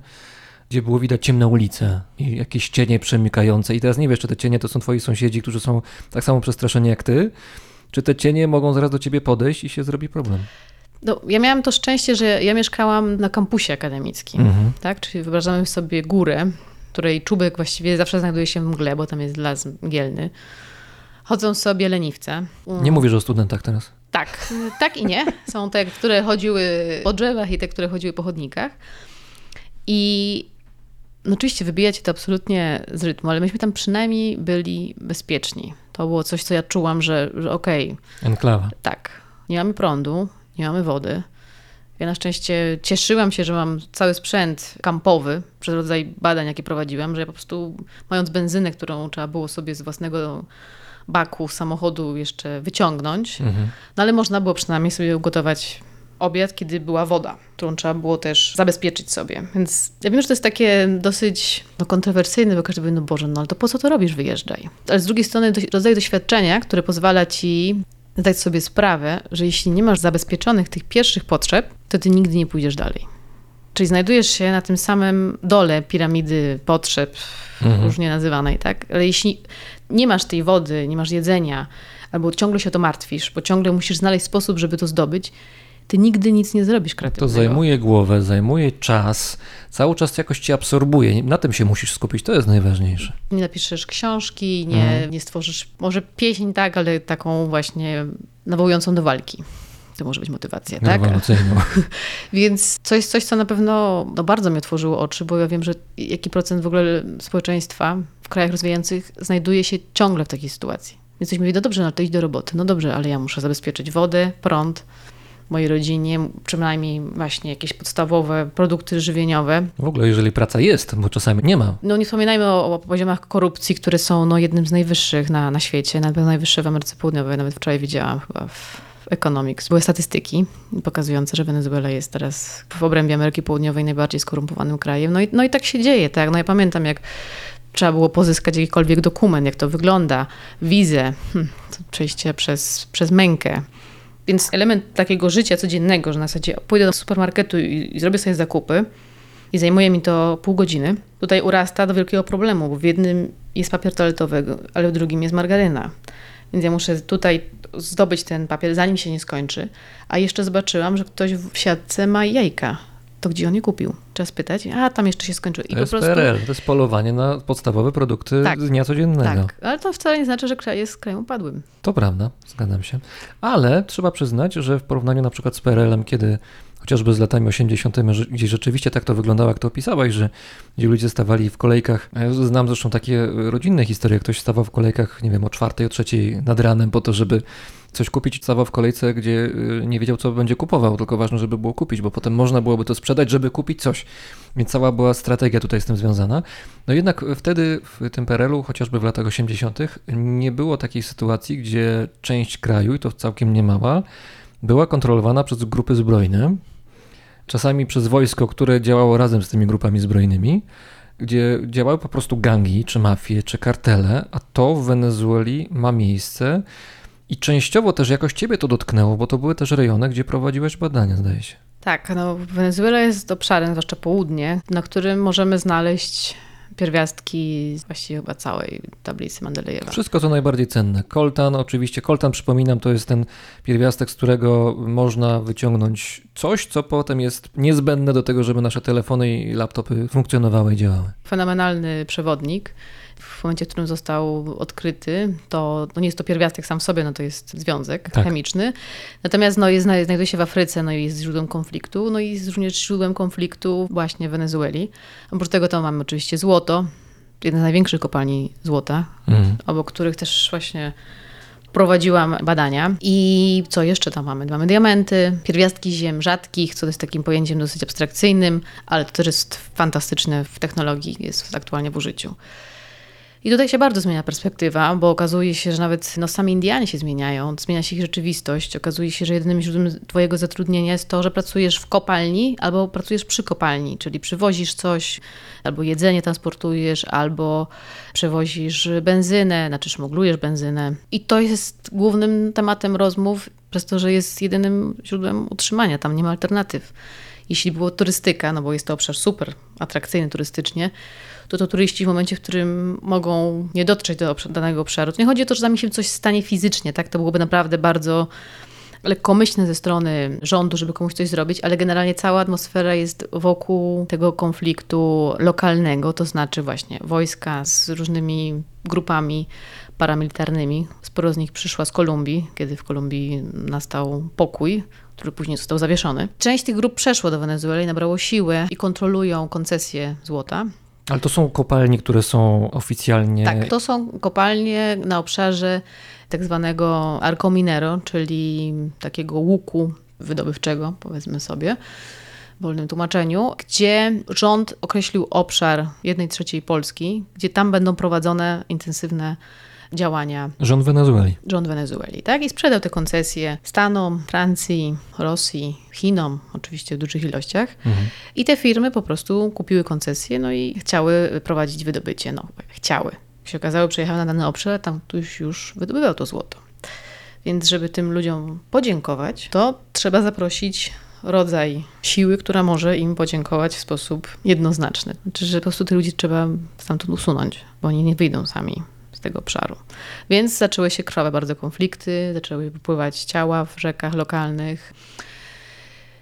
gdzie było widać ciemne ulice i jakieś cienie przemykające. I teraz nie wiesz, czy te cienie to są twoi sąsiedzi, którzy są tak samo przestraszeni jak ty, czy te cienie mogą zaraz do ciebie podejść i się zrobi problem. No, ja miałam to szczęście, że ja mieszkałam na kampusie akademickim, Mhm. tak? Czyli wyobrażamy sobie górę, której czubek właściwie zawsze znajduje się w mgle, bo tam jest las mgielny. Chodzą sobie leniwce. Nie mówisz o studentach teraz. Tak, tak i nie. Są te, które chodziły po drzewach i te, które chodziły po chodnikach. I no oczywiście wybija cię to absolutnie z rytmu, ale myśmy tam przynajmniej byli bezpieczni. To było coś, co ja czułam, że, że okej, Enklawa. tak, nie mamy prądu, nie mamy wody. Ja na szczęście cieszyłam się, że mam cały sprzęt kampowy przez rodzaj badań, jakie prowadziłam, że ja po prostu mając benzynę, którą trzeba było sobie z własnego baku samochodu jeszcze wyciągnąć, Mhm. no ale można było przynajmniej sobie ugotować obiad, kiedy była woda, którą trzeba było też zabezpieczyć sobie. Więc ja wiem, że to jest takie dosyć no, kontrowersyjne, bo każdy powie, no Boże, no ale to po co to robisz, wyjeżdżaj. Ale z drugiej strony rodzaj doświadczenia, które pozwala ci zdać sobie sprawę, że jeśli nie masz zabezpieczonych tych pierwszych potrzeb, to ty nigdy nie pójdziesz dalej. Czyli znajdujesz się na tym samym dole piramidy potrzeb, Mhm. różnie nazywanej, tak? Ale jeśli nie masz tej wody, nie masz jedzenia, albo ciągle się o to martwisz, bo ciągle musisz znaleźć sposób, żeby to zdobyć, ty nigdy nic nie zrobisz To kreatywnego. zajmuje głowę, zajmuje czas, cały czas jakoś cię absorbuje. Na tym się musisz skupić, to jest najważniejsze. Nie napiszesz książki, nie, Mhm. nie stworzysz, może pieśń tak, ale taką właśnie nawołującą do walki. To może być motywacja, tak? *laughs* Więc coś, coś co na pewno no, bardzo mi otworzyło oczy, bo ja wiem, że jaki procent w ogóle społeczeństwa w krajach rozwijających znajduje się ciągle w takiej sytuacji. Więc ktoś mówi, no dobrze, no to idź do roboty. No dobrze, ale ja muszę zabezpieczyć wodę, prąd mojej rodzinie, przynajmniej właśnie jakieś podstawowe produkty żywieniowe. W ogóle, jeżeli praca jest, bo czasami nie ma. No nie wspominajmy o, o poziomach korupcji, które są no, jednym z najwyższych na, na świecie, na pewno najwyższe w Ameryce Południowej. Nawet wczoraj widziałam chyba w Economics. Były statystyki pokazujące, że Wenezuela jest teraz w obrębie Ameryki Południowej najbardziej skorumpowanym krajem. No i, no i tak się dzieje, tak? No ja pamiętam, jak trzeba było pozyskać jakikolwiek dokument, jak to wygląda, wizę, hm, to przejście przez, przez mękę. Więc element takiego życia codziennego, że na zasadzie pójdę do supermarketu i, i zrobię sobie zakupy i zajmuje mi to pół godziny, tutaj urasta do wielkiego problemu, bo w jednym jest papier toaletowy, ale w drugim jest margaryna. Więc ja muszę tutaj zdobyć ten papier, zanim się nie skończy. A jeszcze zobaczyłam, że ktoś w siatce ma jajka. To gdzie on je kupił? Trzeba spytać. A, tam jeszcze się skończyło. I To jest PRL, to jest polowanie na podstawowe produkty Tak. dnia codziennego. Tak, ale to wcale nie znaczy, że kraj jest krajem upadłym. To prawda, zgadzam się. Ale trzeba przyznać, że w porównaniu na przykład z PRL-em, kiedy chociażby z latami 80., że- gdzie rzeczywiście tak to wyglądało, jak to opisałaś, że gdzie ludzie stawali w kolejkach. Ja znam zresztą takie rodzinne historie, ktoś stawał w kolejkach, nie wiem, o czwartej, o trzeciej nad ranem po to, żeby coś kupić, stawał w kolejce, gdzie y, nie wiedział, co będzie kupował, tylko ważne, żeby było kupić, bo potem można byłoby to sprzedać, żeby kupić coś. Więc cała była strategia tutaj z tym związana. No jednak wtedy w tym PRL-u, chociażby w latach 80., nie było takiej sytuacji, gdzie część kraju, i to całkiem niemała, była kontrolowana przez grupy zbrojne, czasami przez wojsko, które działało razem z tymi grupami zbrojnymi. gdzie działały po prostu gangi, czy mafie, czy kartele, a to w Wenezueli ma miejsce i częściowo też jakoś ciebie to dotknęło, bo to były też rejony, gdzie prowadziłeś badania, zdaje się. Tak, no Wenezuela jest obszarem, zwłaszcza południe, na którym możemy znaleźć pierwiastki właściwie chyba całej tablicy Mendelejewa. Wszystko co najbardziej cenne. Koltan, oczywiście koltan, przypominam, to jest ten pierwiastek, z którego można wyciągnąć coś, co potem jest niezbędne do tego, żeby nasze telefony i laptopy funkcjonowały i działały. Fenomenalny przewodnik. W momencie, w którym został odkryty, to no nie jest to pierwiastek sam w sobie, no to jest związek Tak. chemiczny. Natomiast no jest, znajduje się w Afryce, no i jest źródłem konfliktu, no i jest również źródłem konfliktu właśnie w Wenezueli. Oprócz tego tam mamy oczywiście złoto, jedna z największych kopalni złota, Mhm. obok których też właśnie prowadziłam badania. I co jeszcze tam mamy? Mamy diamenty, pierwiastki ziem rzadkich, co jest takim pojęciem dosyć abstrakcyjnym, ale to też jest fantastyczne w technologii, jest aktualnie w użyciu. I tutaj się bardzo zmienia perspektywa, bo okazuje się, że nawet no, sami Indianie się zmieniają, zmienia się ich rzeczywistość. Okazuje się, że jedynym źródłem twojego zatrudnienia jest to, że pracujesz w kopalni albo pracujesz przy kopalni, czyli przywozisz coś, albo jedzenie transportujesz, albo przewozisz benzynę, znaczy szmuglujesz benzynę. I to jest głównym tematem rozmów, przez to, że jest jedynym źródłem utrzymania, tam nie ma alternatyw. Jeśli było turystyka, no bo jest to obszar super atrakcyjny turystycznie, to to turyści w momencie, w którym mogą nie dotrzeć do obsz- danego obszaru, to nie chodzi o to, że tam się coś stanie fizycznie, tak? To byłoby naprawdę bardzo lekkomyślne ze strony rządu, żeby komuś coś zrobić, ale generalnie cała atmosfera jest wokół tego konfliktu lokalnego, to znaczy właśnie wojska z różnymi grupami paramilitarnymi. Sporo z nich przyszła z Kolumbii, kiedy w Kolumbii nastał pokój, który później został zawieszony. Część tych grup przeszło do Wenezueli, nabrało siłę i kontrolują koncesje złota. Ale to są kopalnie, które są oficjalnie... Tak, to są kopalnie na obszarze tak zwanego Arco Minero, czyli takiego łuku wydobywczego, powiedzmy sobie, w wolnym tłumaczeniu, gdzie rząd określił obszar jednej trzeciej Polski, gdzie tam będą prowadzone intensywne działania Rząd Wenezueli. rząd Wenezueli, tak? I sprzedał te koncesje Stanom, Francji, Rosji, Chinom, oczywiście w dużych ilościach. I te firmy po prostu kupiły koncesje, no i chciały prowadzić wydobycie. No, chciały. Jak się okazało, przyjechały na dany obszar, tam ktoś już wydobywał to złoto. Więc żeby tym ludziom podziękować, to trzeba zaprosić rodzaj siły, która może im podziękować w sposób jednoznaczny. Znaczy, że po prostu tych ludzi trzeba stamtąd usunąć, bo oni nie wyjdą sami tego obszaru. Więc zaczęły się krwawe bardzo konflikty, zaczęły wypływać ciała w rzekach lokalnych.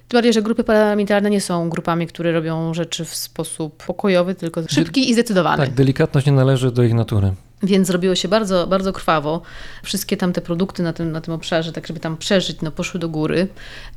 Tym bardziej, że grupy paramilitarne nie są grupami, które robią rzeczy w sposób pokojowy, tylko szybki i zdecydowany. Tak, delikatność nie należy do ich natury. Więc zrobiło się bardzo, bardzo krwawo. Wszystkie tam te produkty na tym, na tym obszarze, tak żeby tam przeżyć, no poszły do góry.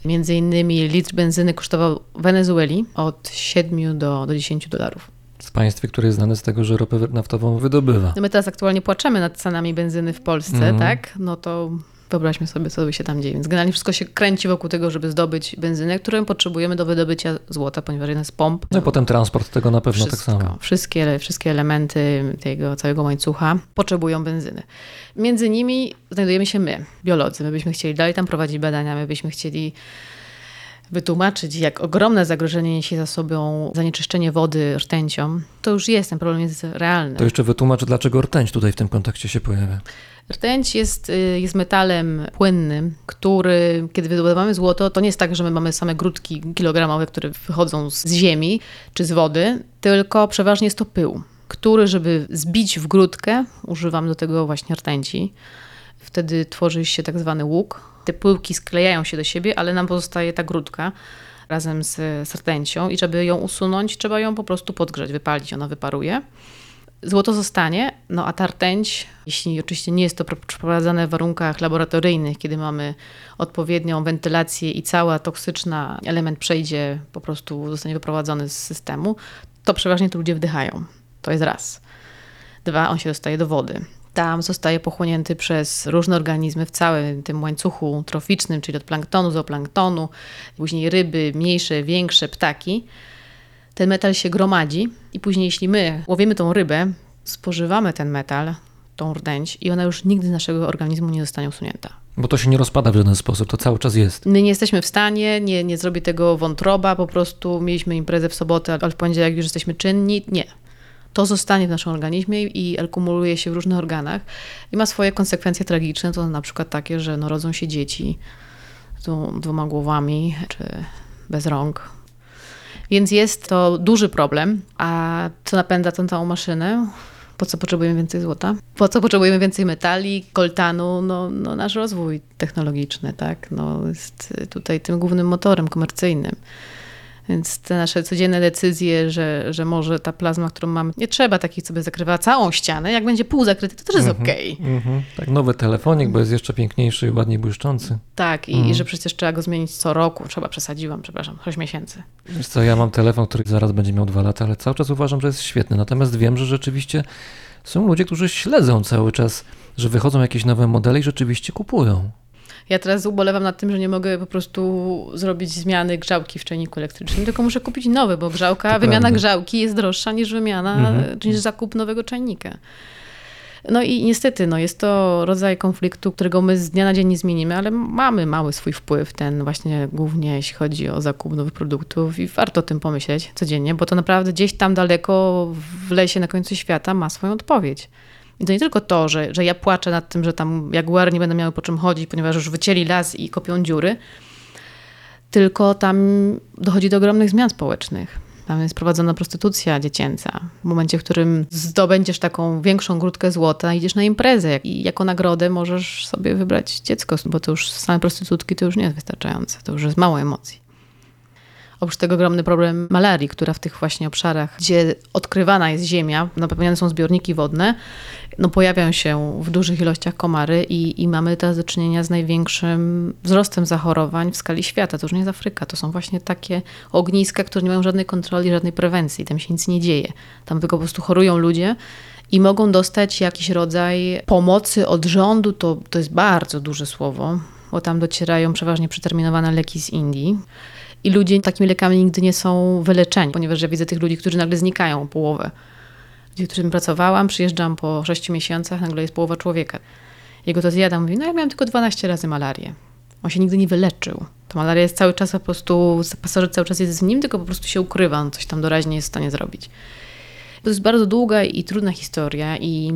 Między innymi litr benzyny kosztował w Wenezueli od 7 do, do 10 dolarów. W państwie, które jest znane z tego, że ropę naftową wydobywa. No my teraz aktualnie płaczemy nad cenami benzyny w Polsce, Mhm. tak? No to wyobraźmy sobie, co by się tam dzieje. Więc generalnie wszystko się kręci wokół tego, żeby zdobyć benzynę, którą potrzebujemy do wydobycia złota, ponieważ jedna z pomp. No i potem transport tego na pewno tak Wszystko, samo. Wszystkie, wszystkie elementy tego całego łańcucha potrzebują benzyny. Między nimi znajdujemy się my, biolodzy. My byśmy chcieli dalej tam prowadzić badania, my byśmy chcieli wytłumaczyć, jak ogromne zagrożenie niesie za sobą zanieczyszczenie wody rtęcią. To już jest, ten problem jest realny. To jeszcze wytłumacz, dlaczego rtęć tutaj w tym kontekście się pojawia. Rtęć jest, y, jest metalem płynnym, który, kiedy wydobywamy złoto, to nie jest tak, że my mamy same grudki kilogramowe, które wychodzą z ziemi czy z wody, tylko przeważnie jest to pył, który, żeby zbić w grudkę, używam do tego właśnie rtęci. Wtedy tworzy się tak zwany łuk. Te pyłki sklejają się do siebie, ale nam pozostaje ta grudka razem z, z rtęcią i żeby ją usunąć, trzeba ją po prostu podgrzać, wypalić, ona wyparuje. Złoto zostanie, no a ta rtęć, jeśli oczywiście nie jest to pro- przeprowadzane w warunkach laboratoryjnych, kiedy mamy odpowiednią wentylację i cała toksyczna element przejdzie, po prostu zostanie wyprowadzony z systemu, to przeważnie to ludzie wdychają. To jest raz. Dwa, on się dostaje do wody. Tam zostaje pochłonięty przez różne organizmy w całym tym łańcuchu troficznym, czyli od planktonu, zooplanktonu, później ryby, mniejsze, większe, ptaki ten metal się gromadzi i później jeśli my łowimy tą rybę, spożywamy ten metal, tą rtęć i ona już nigdy z naszego organizmu nie zostanie usunięta. Bo to się nie rozpada w żaden sposób, to cały czas jest. My nie jesteśmy w stanie, nie, nie zrobi tego wątroba, po prostu mieliśmy imprezę w sobotę, ale w poniedziałek już jesteśmy czynni. Nie. To zostanie w naszym organizmie i akumuluje się w różnych organach i ma swoje konsekwencje tragiczne, to na przykład takie, że no, rodzą się dzieci z dwoma głowami czy bez rąk. Więc jest to duży problem. A co napędza tę całą maszynę? Po co potrzebujemy więcej złota? Po co potrzebujemy więcej metali, koltanu? No, no nasz rozwój technologiczny, tak? No, jest tutaj tym głównym motorem komercyjnym. Więc te nasze codzienne decyzje, że, że może ta plazma, którą mamy, nie trzeba takiej, co by zakrywała całą ścianę. Jak będzie pół zakryty, to też jest okej. Okay. Mm-hmm. Tak, nowy telefonik, bo jest jeszcze piękniejszy i ładniej błyszczący. Tak, i, mm. i, że przecież trzeba go zmienić co roku. Trzeba, przesadziłam, przepraszam, 6 miesięcy. Wiesz co, ja mam telefon, który zaraz będzie miał dwa lata, ale cały czas uważam, że jest świetny. Natomiast wiem, że rzeczywiście są ludzie, którzy śledzą cały czas, że wychodzą jakieś nowe modele i rzeczywiście kupują. Ja teraz ubolewam nad tym, że nie mogę po prostu zrobić zmiany grzałki w czajniku elektrycznym, tylko muszę kupić nowy, bo grzałka, to wymiana prawda. grzałki jest droższa niż wymiana, mhm. niż zakup nowego czajnika. No i niestety, no jest to rodzaj konfliktu, którego my z dnia na dzień nie zmienimy, ale mamy mały swój wpływ, ten właśnie głównie jeśli chodzi o zakup nowych produktów i warto o tym pomyśleć codziennie, bo to naprawdę gdzieś tam daleko w lesie na końcu świata ma swoją odpowiedź. I to nie tylko to, że, że ja płaczę nad tym, że tam jaguary nie będą miały po czym chodzić, ponieważ już wycięli las i kopią dziury, tylko tam dochodzi do ogromnych zmian społecznych. Tam jest prowadzona prostytucja dziecięca. W momencie, w którym zdobędziesz taką większą grudkę złota, idziesz na imprezę i jako nagrodę możesz sobie wybrać dziecko, bo to już same prostytutki to już nie jest wystarczające. To już jest mało emocji. Oprócz tego ogromny problem malarii, która w tych właśnie obszarach, gdzie odkrywana jest ziemia, napełniane są zbiorniki wodne, no pojawiają się w dużych ilościach komary i, i mamy teraz do czynienia z największym wzrostem zachorowań w skali świata. To już nie jest Afryka, to są właśnie takie ogniska, które nie mają żadnej kontroli, żadnej prewencji, tam się nic nie dzieje. Tam tylko po prostu chorują ludzie i mogą dostać jakiś rodzaj pomocy od rządu, to, to jest bardzo duże słowo, bo tam docierają przeważnie przeterminowane leki z Indii. I ludzie takimi lekami nigdy nie są wyleczeni, ponieważ ja widzę tych ludzi, którzy nagle znikają połowę. Ludzie, którym pracowałam, przyjeżdżam po 6 miesiącach, nagle jest połowa człowieka. Jego to zjada, mówi, no ja miałam tylko 12 razy malarię. On się nigdy nie wyleczył. Ta malaria jest cały czas po prostu, pasażer cały czas jest z nim, tylko po prostu się ukrywa, on coś tam doraźnie jest w stanie zrobić. To jest bardzo długa i trudna historia i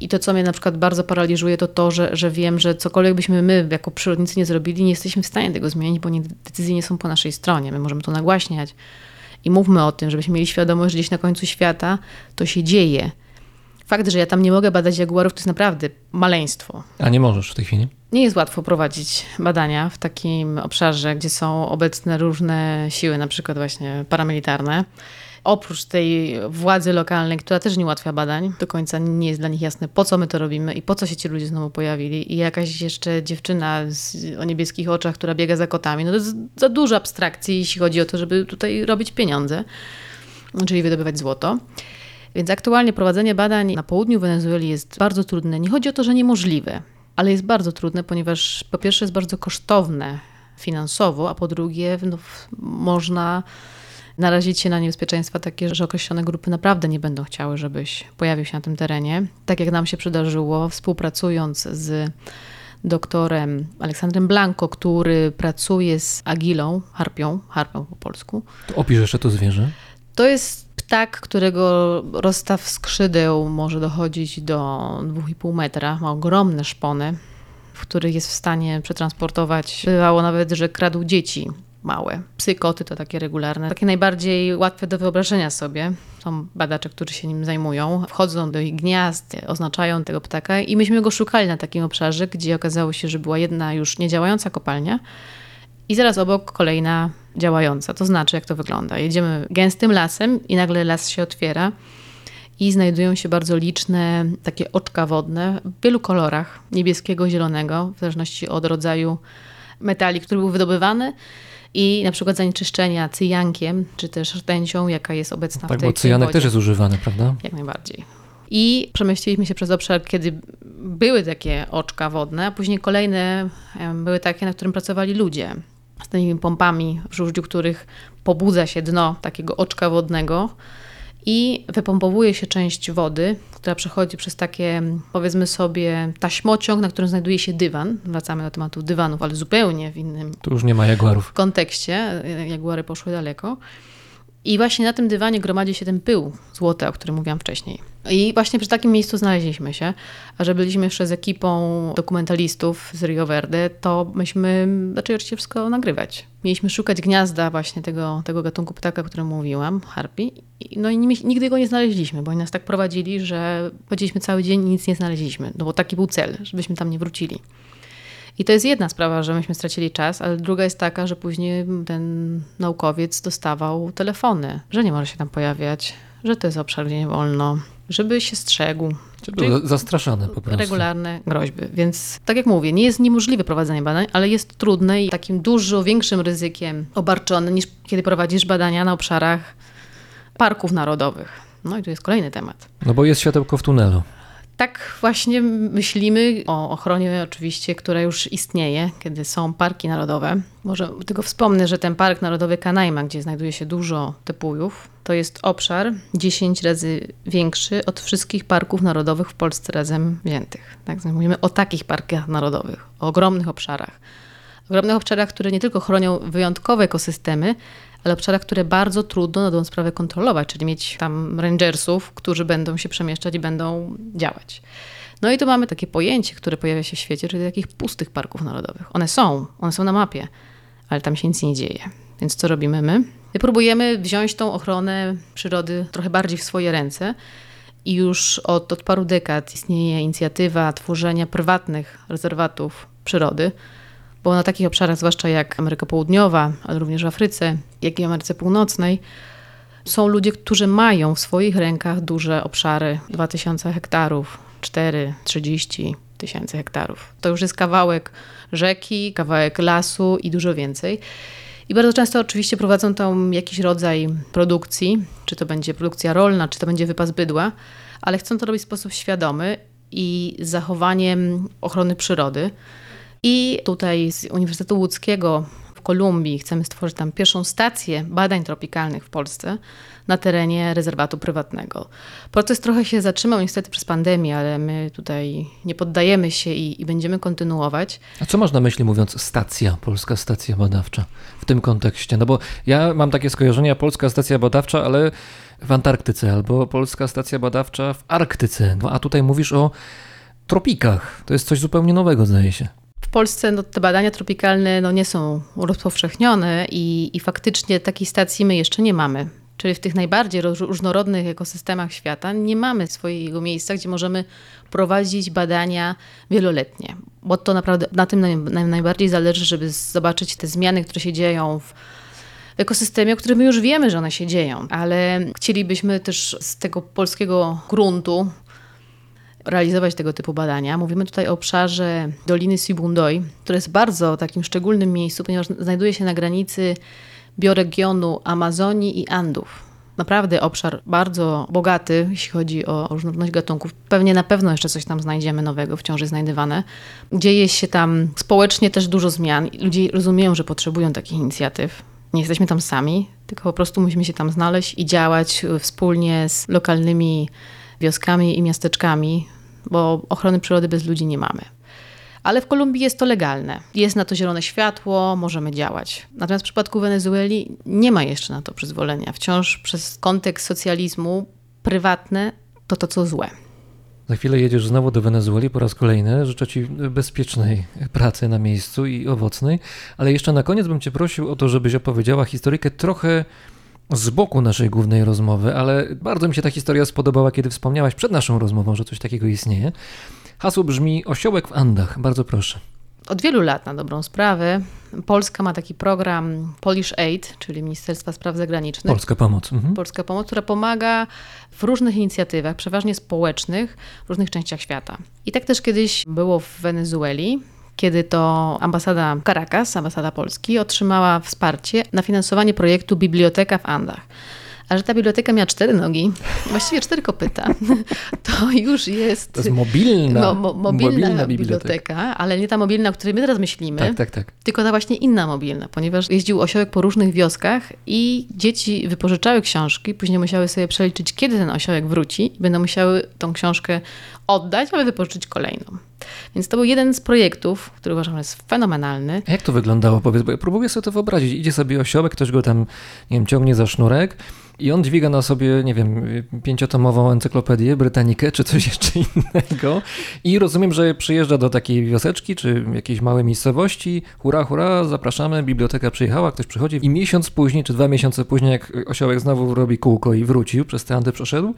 i to, co mnie na przykład bardzo paraliżuje, to to, że, że wiem, że cokolwiek byśmy my jako przyrodnicy nie zrobili, nie jesteśmy w stanie tego zmienić, bo nie, decyzje nie są po naszej stronie. My możemy to nagłaśniać i mówmy o tym, żebyśmy mieli świadomość, że gdzieś na końcu świata to się dzieje. Fakt, że ja tam nie mogę badać jaguarów, to jest naprawdę maleństwo. A nie możesz w tej chwili? Nie jest łatwo prowadzić badania w takim obszarze, gdzie są obecne różne siły, na przykład właśnie paramilitarne oprócz tej władzy lokalnej, która też nie ułatwia badań, do końca nie jest dla nich jasne, po co my to robimy i po co się ci ludzie znowu pojawili. I jakaś jeszcze dziewczyna z, o niebieskich oczach, która biega za kotami. No to jest za dużo abstrakcji, jeśli chodzi o to, żeby tutaj robić pieniądze, czyli wydobywać złoto. Więc aktualnie prowadzenie badań na południu Wenezueli jest bardzo trudne. Nie chodzi o to, że niemożliwe, ale jest bardzo trudne, ponieważ po pierwsze jest bardzo kosztowne finansowo, a po drugie no, można narazić się na niebezpieczeństwa takie, że określone grupy naprawdę nie będą chciały, żebyś pojawił się na tym terenie. Tak jak nam się przydarzyło, współpracując z doktorem Aleksandrem Blanco, który pracuje z agilą, harpią, harpią po polsku. To opisz jeszcze to zwierzę. To jest ptak, którego rozstaw skrzydeł może dochodzić do 2,5 metra. Ma ogromne szpony, w których jest w stanie przetransportować. Bywało nawet, że kradł dzieci małe. Psy, koty to takie regularne. Takie najbardziej łatwe do wyobrażenia sobie. Są badacze, którzy się nim zajmują. Wchodzą do ich gniazd, oznaczają tego ptaka i myśmy go szukali na takim obszarze, gdzie okazało się, że była jedna już niedziałająca kopalnia i zaraz obok kolejna działająca. To znaczy, jak to wygląda. Jedziemy gęstym lasem i nagle las się otwiera i znajdują się bardzo liczne takie oczka wodne w wielu kolorach, niebieskiego, zielonego, w zależności od rodzaju metali, który był wydobywany i na przykład zanieczyszczenia cyjankiem, czy też rtęcią, jaka jest obecna tak, w tej bo cyjanek też jest używany, prawda? Jak najbardziej. I przemieściliśmy się przez obszar, kiedy były takie oczka wodne, a później kolejne były takie, na którym pracowali ludzie. Z tymi pompami, w użyciu których pobudza się dno takiego oczka wodnego i wypompowuje się część wody, która przechodzi przez takie, powiedzmy sobie, taśmociąg, na którym znajduje się dywan. Wracamy do tematu dywanów, ale zupełnie w innym. Tu już nie ma jaguarów. kontekście. Jaguary poszły daleko. I właśnie na tym dywanie gromadzi się ten pył złoty, o którym mówiłam wcześniej. I właśnie przy takim miejscu znaleźliśmy się. A że byliśmy jeszcze z ekipą dokumentalistów z Rio Verde, to myśmy zaczęli oczywiście wszystko nagrywać. Mieliśmy szukać gniazda właśnie tego, tego gatunku ptaka, o którym mówiłam, harpi. No i nigdy go nie znaleźliśmy, bo oni nas tak prowadzili, że chodziliśmy cały dzień i nic nie znaleźliśmy. No bo taki był cel, żebyśmy tam nie wrócili. I to jest jedna sprawa, że myśmy stracili czas, ale druga jest taka, że później ten naukowiec dostawał telefony, że nie może się tam pojawiać, że to jest obszar, gdzie nie wolno, żeby się strzegł. Czy było zastraszane po prostu? Regularne groźby. Więc tak jak mówię, nie jest niemożliwe prowadzenie badań, ale jest trudne i takim dużo większym ryzykiem obarczone niż kiedy prowadzisz badania na obszarach parków narodowych. No i tu jest kolejny temat. No bo jest światełko w tunelu. Tak właśnie myślimy o ochronie oczywiście, która już istnieje, kiedy są parki narodowe. Może tylko wspomnę, że ten Park Narodowy Kanaima, gdzie znajduje się dużo tepujów, to jest obszar 10 razy większy od wszystkich parków narodowych w Polsce razem wziętych. Tak, mówimy o takich parkach narodowych, o ogromnych obszarach. Ogromnych obszarach, które nie tylko chronią wyjątkowe ekosystemy, ale obszarach, które bardzo trudno na dobrą sprawę kontrolować, czyli mieć tam rangersów, którzy będą się przemieszczać i będą działać. No i tu mamy takie pojęcie, które pojawia się w świecie, czyli takich pustych parków narodowych. One są, one są na mapie, ale tam się nic nie dzieje. Więc co robimy my? My próbujemy wziąć tą ochronę przyrody trochę bardziej w swoje ręce. I już od, od paru dekad istnieje inicjatywa tworzenia prywatnych rezerwatów przyrody, bo na takich obszarach, zwłaszcza jak Ameryka Południowa, ale również w Afryce, jak i Ameryce Północnej, są ludzie, którzy mają w swoich rękach duże obszary 2000 hektarów, 4, 30 tysięcy hektarów. To już jest kawałek rzeki, kawałek lasu i dużo więcej. I bardzo często oczywiście prowadzą tam jakiś rodzaj produkcji, czy to będzie produkcja rolna, czy to będzie wypas bydła, ale chcą to robić w sposób świadomy i z zachowaniem ochrony przyrody. I tutaj z Uniwersytetu Łódzkiego w Kolumbii chcemy stworzyć tam pierwszą stację badań tropikalnych w Polsce na terenie rezerwatu prywatnego. Proces trochę się zatrzymał niestety przez pandemię, ale my tutaj nie poddajemy się i, i będziemy kontynuować. A co masz na myśli mówiąc stacja, polska stacja badawcza w tym kontekście? No bo ja mam takie skojarzenia, polska stacja badawcza, ale w Antarktyce, albo polska stacja badawcza w Arktyce. No a tutaj mówisz o tropikach. To jest coś zupełnie nowego, zdaje się. Polsce no, te badania tropikalne no, nie są rozpowszechnione i, i faktycznie takiej stacji my jeszcze nie mamy. Czyli w tych najbardziej różnorodnych ekosystemach świata nie mamy swojego miejsca, gdzie możemy prowadzić badania wieloletnie. Bo to naprawdę na tym naj, naj, najbardziej zależy, żeby zobaczyć te zmiany, które się dzieją w ekosystemie, o którym my już wiemy, że one się dzieją, ale chcielibyśmy też z tego polskiego gruntu realizować tego typu badania. Mówimy tutaj o obszarze Doliny Sibundoy, które jest bardzo takim szczególnym miejscu, ponieważ znajduje się na granicy bioregionu Amazonii i Andów. Naprawdę obszar bardzo bogaty, jeśli chodzi o różnorodność gatunków. Pewnie na pewno jeszcze coś tam znajdziemy nowego, wciąż jest znajdywane. Dzieje się tam społecznie też dużo zmian. Ludzie rozumieją, że potrzebują takich inicjatyw. Nie jesteśmy tam sami, tylko po prostu musimy się tam znaleźć i działać wspólnie z lokalnymi wioskami i miasteczkami, bo ochrony przyrody bez ludzi nie mamy. Ale w Kolumbii jest to legalne. Jest na to zielone światło, możemy działać. Natomiast w przypadku Wenezueli nie ma jeszcze na to przyzwolenia. Wciąż przez kontekst socjalizmu prywatne to to, co złe. Za chwilę jedziesz znowu do Wenezueli po raz kolejny. Życzę Ci bezpiecznej pracy na miejscu i owocnej. Ale jeszcze na koniec bym Cię prosił o to, żebyś opowiedziała historykę trochę z boku naszej głównej rozmowy, ale bardzo mi się ta historia spodobała, kiedy wspomniałaś przed naszą rozmową, że coś takiego istnieje. Hasło brzmi Osiołek w Andach. Bardzo proszę. Od wielu lat, na dobrą sprawę, Polska ma taki program Polish Aid, czyli Ministerstwa Spraw Zagranicznych. Polska pomoc. Mhm. Polska Pomoc, która pomaga w różnych inicjatywach, przeważnie społecznych, w różnych częściach świata. I tak też kiedyś było w Wenezueli, kiedy to ambasada Caracas, ambasada Polski, otrzymała wsparcie na finansowanie projektu Biblioteka w Andach. A że ta biblioteka miała cztery nogi, właściwie cztery kopyta, *laughs* to już jest... To jest mobilna, mo- mo- mobilna, mobilna biblioteka. biblioteka. ale nie ta mobilna, o której my teraz myślimy, Tak, tak, tak. tylko ta właśnie inna mobilna, ponieważ jeździł osiołek po różnych wioskach i dzieci wypożyczały książki, później musiały sobie przeliczyć, kiedy ten osiołek wróci i będą musiały tą książkę oddać, ale wypożyczyć kolejną. Więc to był jeden z projektów, który uważam, że jest fenomenalny. Jak to wyglądało, powiedz, bo ja próbuję sobie to wyobrazić. Idzie sobie osiołek, ktoś go tam, nie wiem, ciągnie za sznurek i on dźwiga na sobie, nie wiem, pięciotomową encyklopedię, Brytanikę czy coś jeszcze innego i rozumiem, że przyjeżdża do takiej wioseczki czy jakiejś małej miejscowości, hura, hura, zapraszamy, biblioteka przyjechała, ktoś przychodzi i miesiąc później, czy dwa miesiące później, jak osiołek znowu robi kółko i wrócił, przez te Andy przeszedł,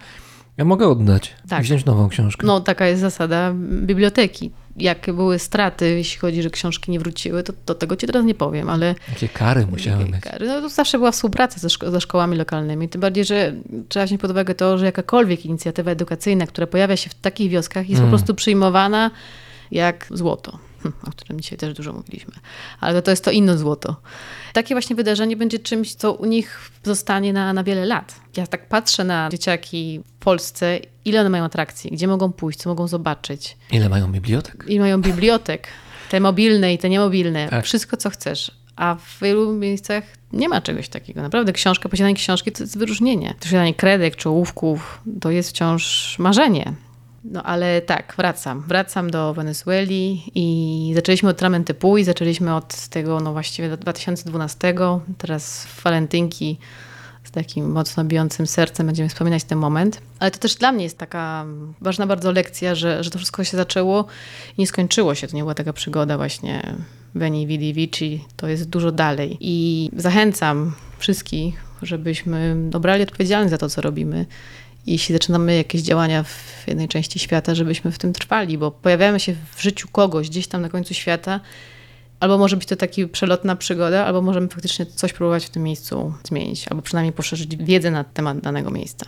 ja mogę oddać Tak. i wziąć nową książkę. No, taka jest zasada biblioteki. Jakie były straty, jeśli chodzi, że książki nie wróciły, to, to tego ci teraz nie powiem, ale Jakie kary musiały być. No, to zawsze była współpraca ze, szko- ze szkołami lokalnymi. Tym bardziej, że trzeba wziąć pod uwagę to, że jakakolwiek inicjatywa edukacyjna, która pojawia się w takich wioskach, jest Mm. po prostu przyjmowana jak złoto. *laughs* O którym dzisiaj też dużo mówiliśmy. Ale to jest to inne złoto. Takie właśnie wydarzenie będzie czymś, co u nich zostanie na, na wiele lat. Ja tak patrzę na dzieciaki w Polsce, ile one mają atrakcji, gdzie mogą pójść, co mogą zobaczyć. Ile mają bibliotek? I mają bibliotek, te mobilne i te niemobilne, Tak. wszystko co chcesz. A w wielu miejscach nie ma czegoś takiego. Naprawdę książka, posiadanie książki to jest wyróżnienie. Posiadanie kredek czy ołówków to jest wciąż marzenie. No ale tak, wracam. Wracam do Wenezueli i zaczęliśmy od Tramenty Puy, zaczęliśmy od tego no właściwie 2012. Teraz w walentynki z takim mocno bijącym sercem będziemy wspominać ten moment. Ale to też dla mnie jest taka ważna bardzo lekcja, że, że to wszystko się zaczęło i nie skończyło się. To nie była taka przygoda właśnie Veni Vidi Vici. To jest dużo dalej. I zachęcam wszystkich, żebyśmy dobrali odpowiedzialność za to, co robimy. Jeśli zaczynamy jakieś działania w jednej części świata, żebyśmy w tym trwali, bo pojawiamy się w życiu kogoś gdzieś tam na końcu świata, Albo może być to taka przelotna przygoda, albo możemy faktycznie coś próbować w tym miejscu zmienić, albo przynajmniej poszerzyć wiedzę na temat danego miejsca.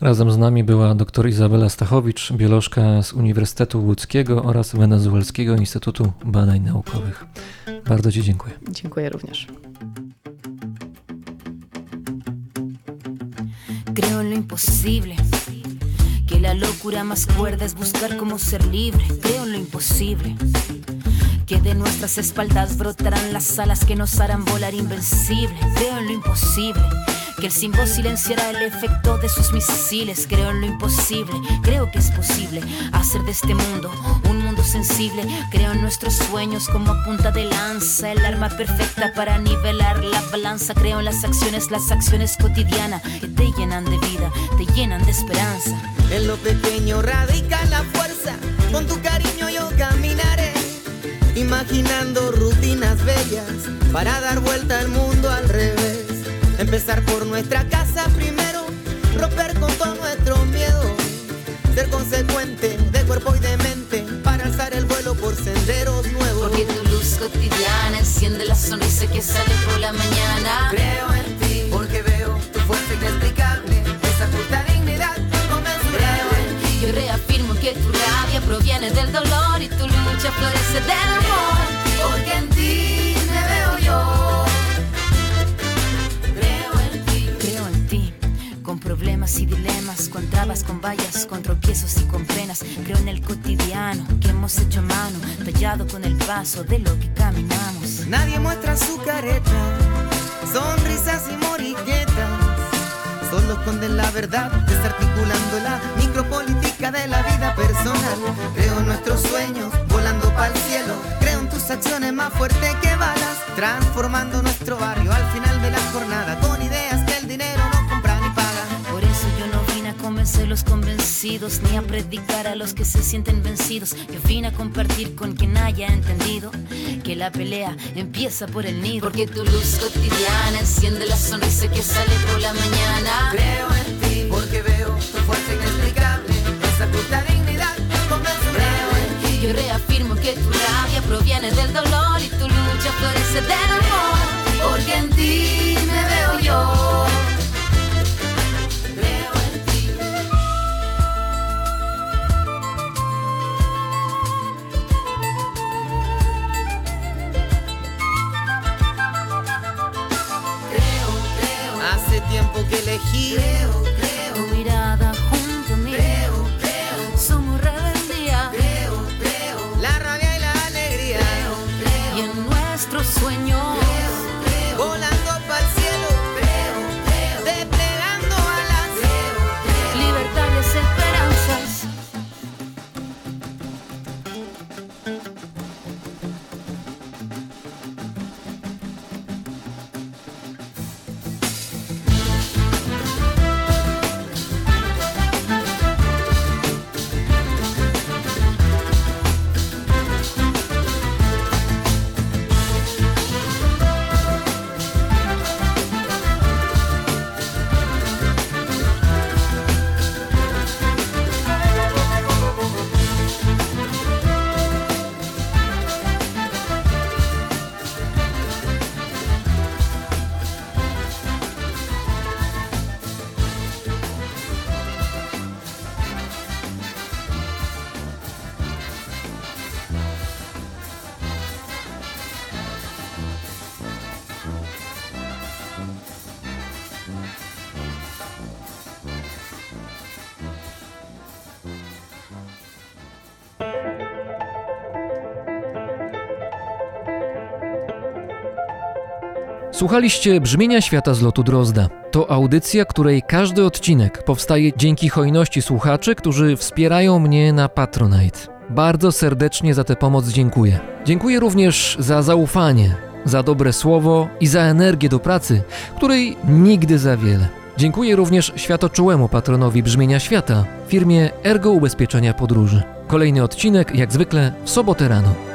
Razem z nami była dr Izabela Stachowicz, biolożka z Uniwersytetu Łódzkiego oraz Wenezuelskiego Instytutu Badań Naukowych. Bardzo Ci dziękuję. Dziękuję również. Creo en lo imposible. Que la locura más cuerda es buscar cómo ser libre. Creo en lo imposible. Que de nuestras espaldas brotarán las alas que nos harán volar invencible. Creo en lo imposible. Que el símbolo silenciará el efecto de sus misiles. Creo en lo imposible. Creo que es posible hacer de este mundo un mundo sensible. Creo en nuestros sueños como punta de lanza. El arma perfecta para nivelar la balanza. Creo en las acciones, las acciones cotidianas que te llenan de vida, te llenan de esperanza. En lo pequeño radica la fuerza, con tu cariño yo caminaré, imaginando rutinas bellas para dar vuelta al mundo al revés. Empezar por nuestra casa primero, romper con todo nuestro miedo, ser consecuente de cuerpo y de mente alzar el vuelo por senderos nuevos. Porque tu luz cotidiana enciende la sonrisa que sale por la mañana. Creo en ti, porque veo tu fuerza inexplicable, esa justa dignidad inconmensurable. Yo reafirmo que tu rabia proviene del dolor y tu lucha florece del amor. Y dilemas, con trabas, con vallas, con tropiezos y con penas. Creo en el cotidiano que hemos hecho mano, tallado con el paso de lo que caminamos. Nadie muestra su careta, sonrisas y moriquetas. Solo esconden la verdad, desarticulando la micropolítica de la vida personal. Creo en nuestros sueños, volando para el cielo. Creo en tus acciones más fuertes que balas, transformando nuestro barrio al final de la jornada con ideas que el dinero convencer los convencidos, ni a predicar a los que se sienten vencidos. Yo vine a compartir con quien haya entendido que la pelea empieza por el nido. Porque tu luz cotidiana enciende la sonrisa que sale por la mañana. Creo en ti, porque veo tu fuerza inexplicable, esa justa dignidad. Creo en ti. Yo reafirmo que tu rabia proviene del dolor y tu lucha florece del Słuchaliście Brzmienia Świata z lotu Drozda. To audycja, której każdy odcinek powstaje dzięki hojności słuchaczy, którzy wspierają mnie na Patronite. Bardzo serdecznie za tę pomoc dziękuję. Dziękuję również za zaufanie, za dobre słowo i za energię do pracy, której nigdy za wiele. Dziękuję również światoczułemu patronowi Brzmienia Świata, firmie Ergo Ubezpieczenia Podróży. Kolejny odcinek, jak zwykle, w sobotę rano.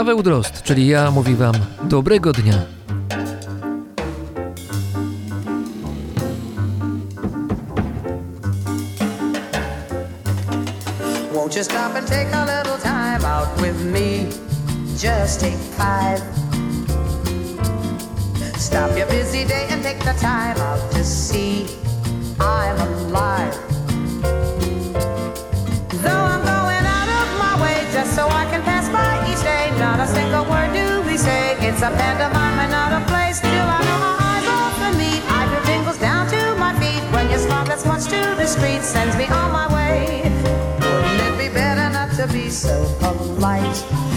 Paweł czyli ja, mówi Wam dobrego dnia. Won't you stop and take a little time out with me? Just take five. Stop your busy day and take the time out to see I'm alive. Though I'm going out of my way just so I can not a single word do we say. It's a pantomime and not a play. Still, I know my eyes off of me. I feel tingles down to my feet when your smile that's much too discreet sends me on my way. Wouldn't it be better not to be so polite?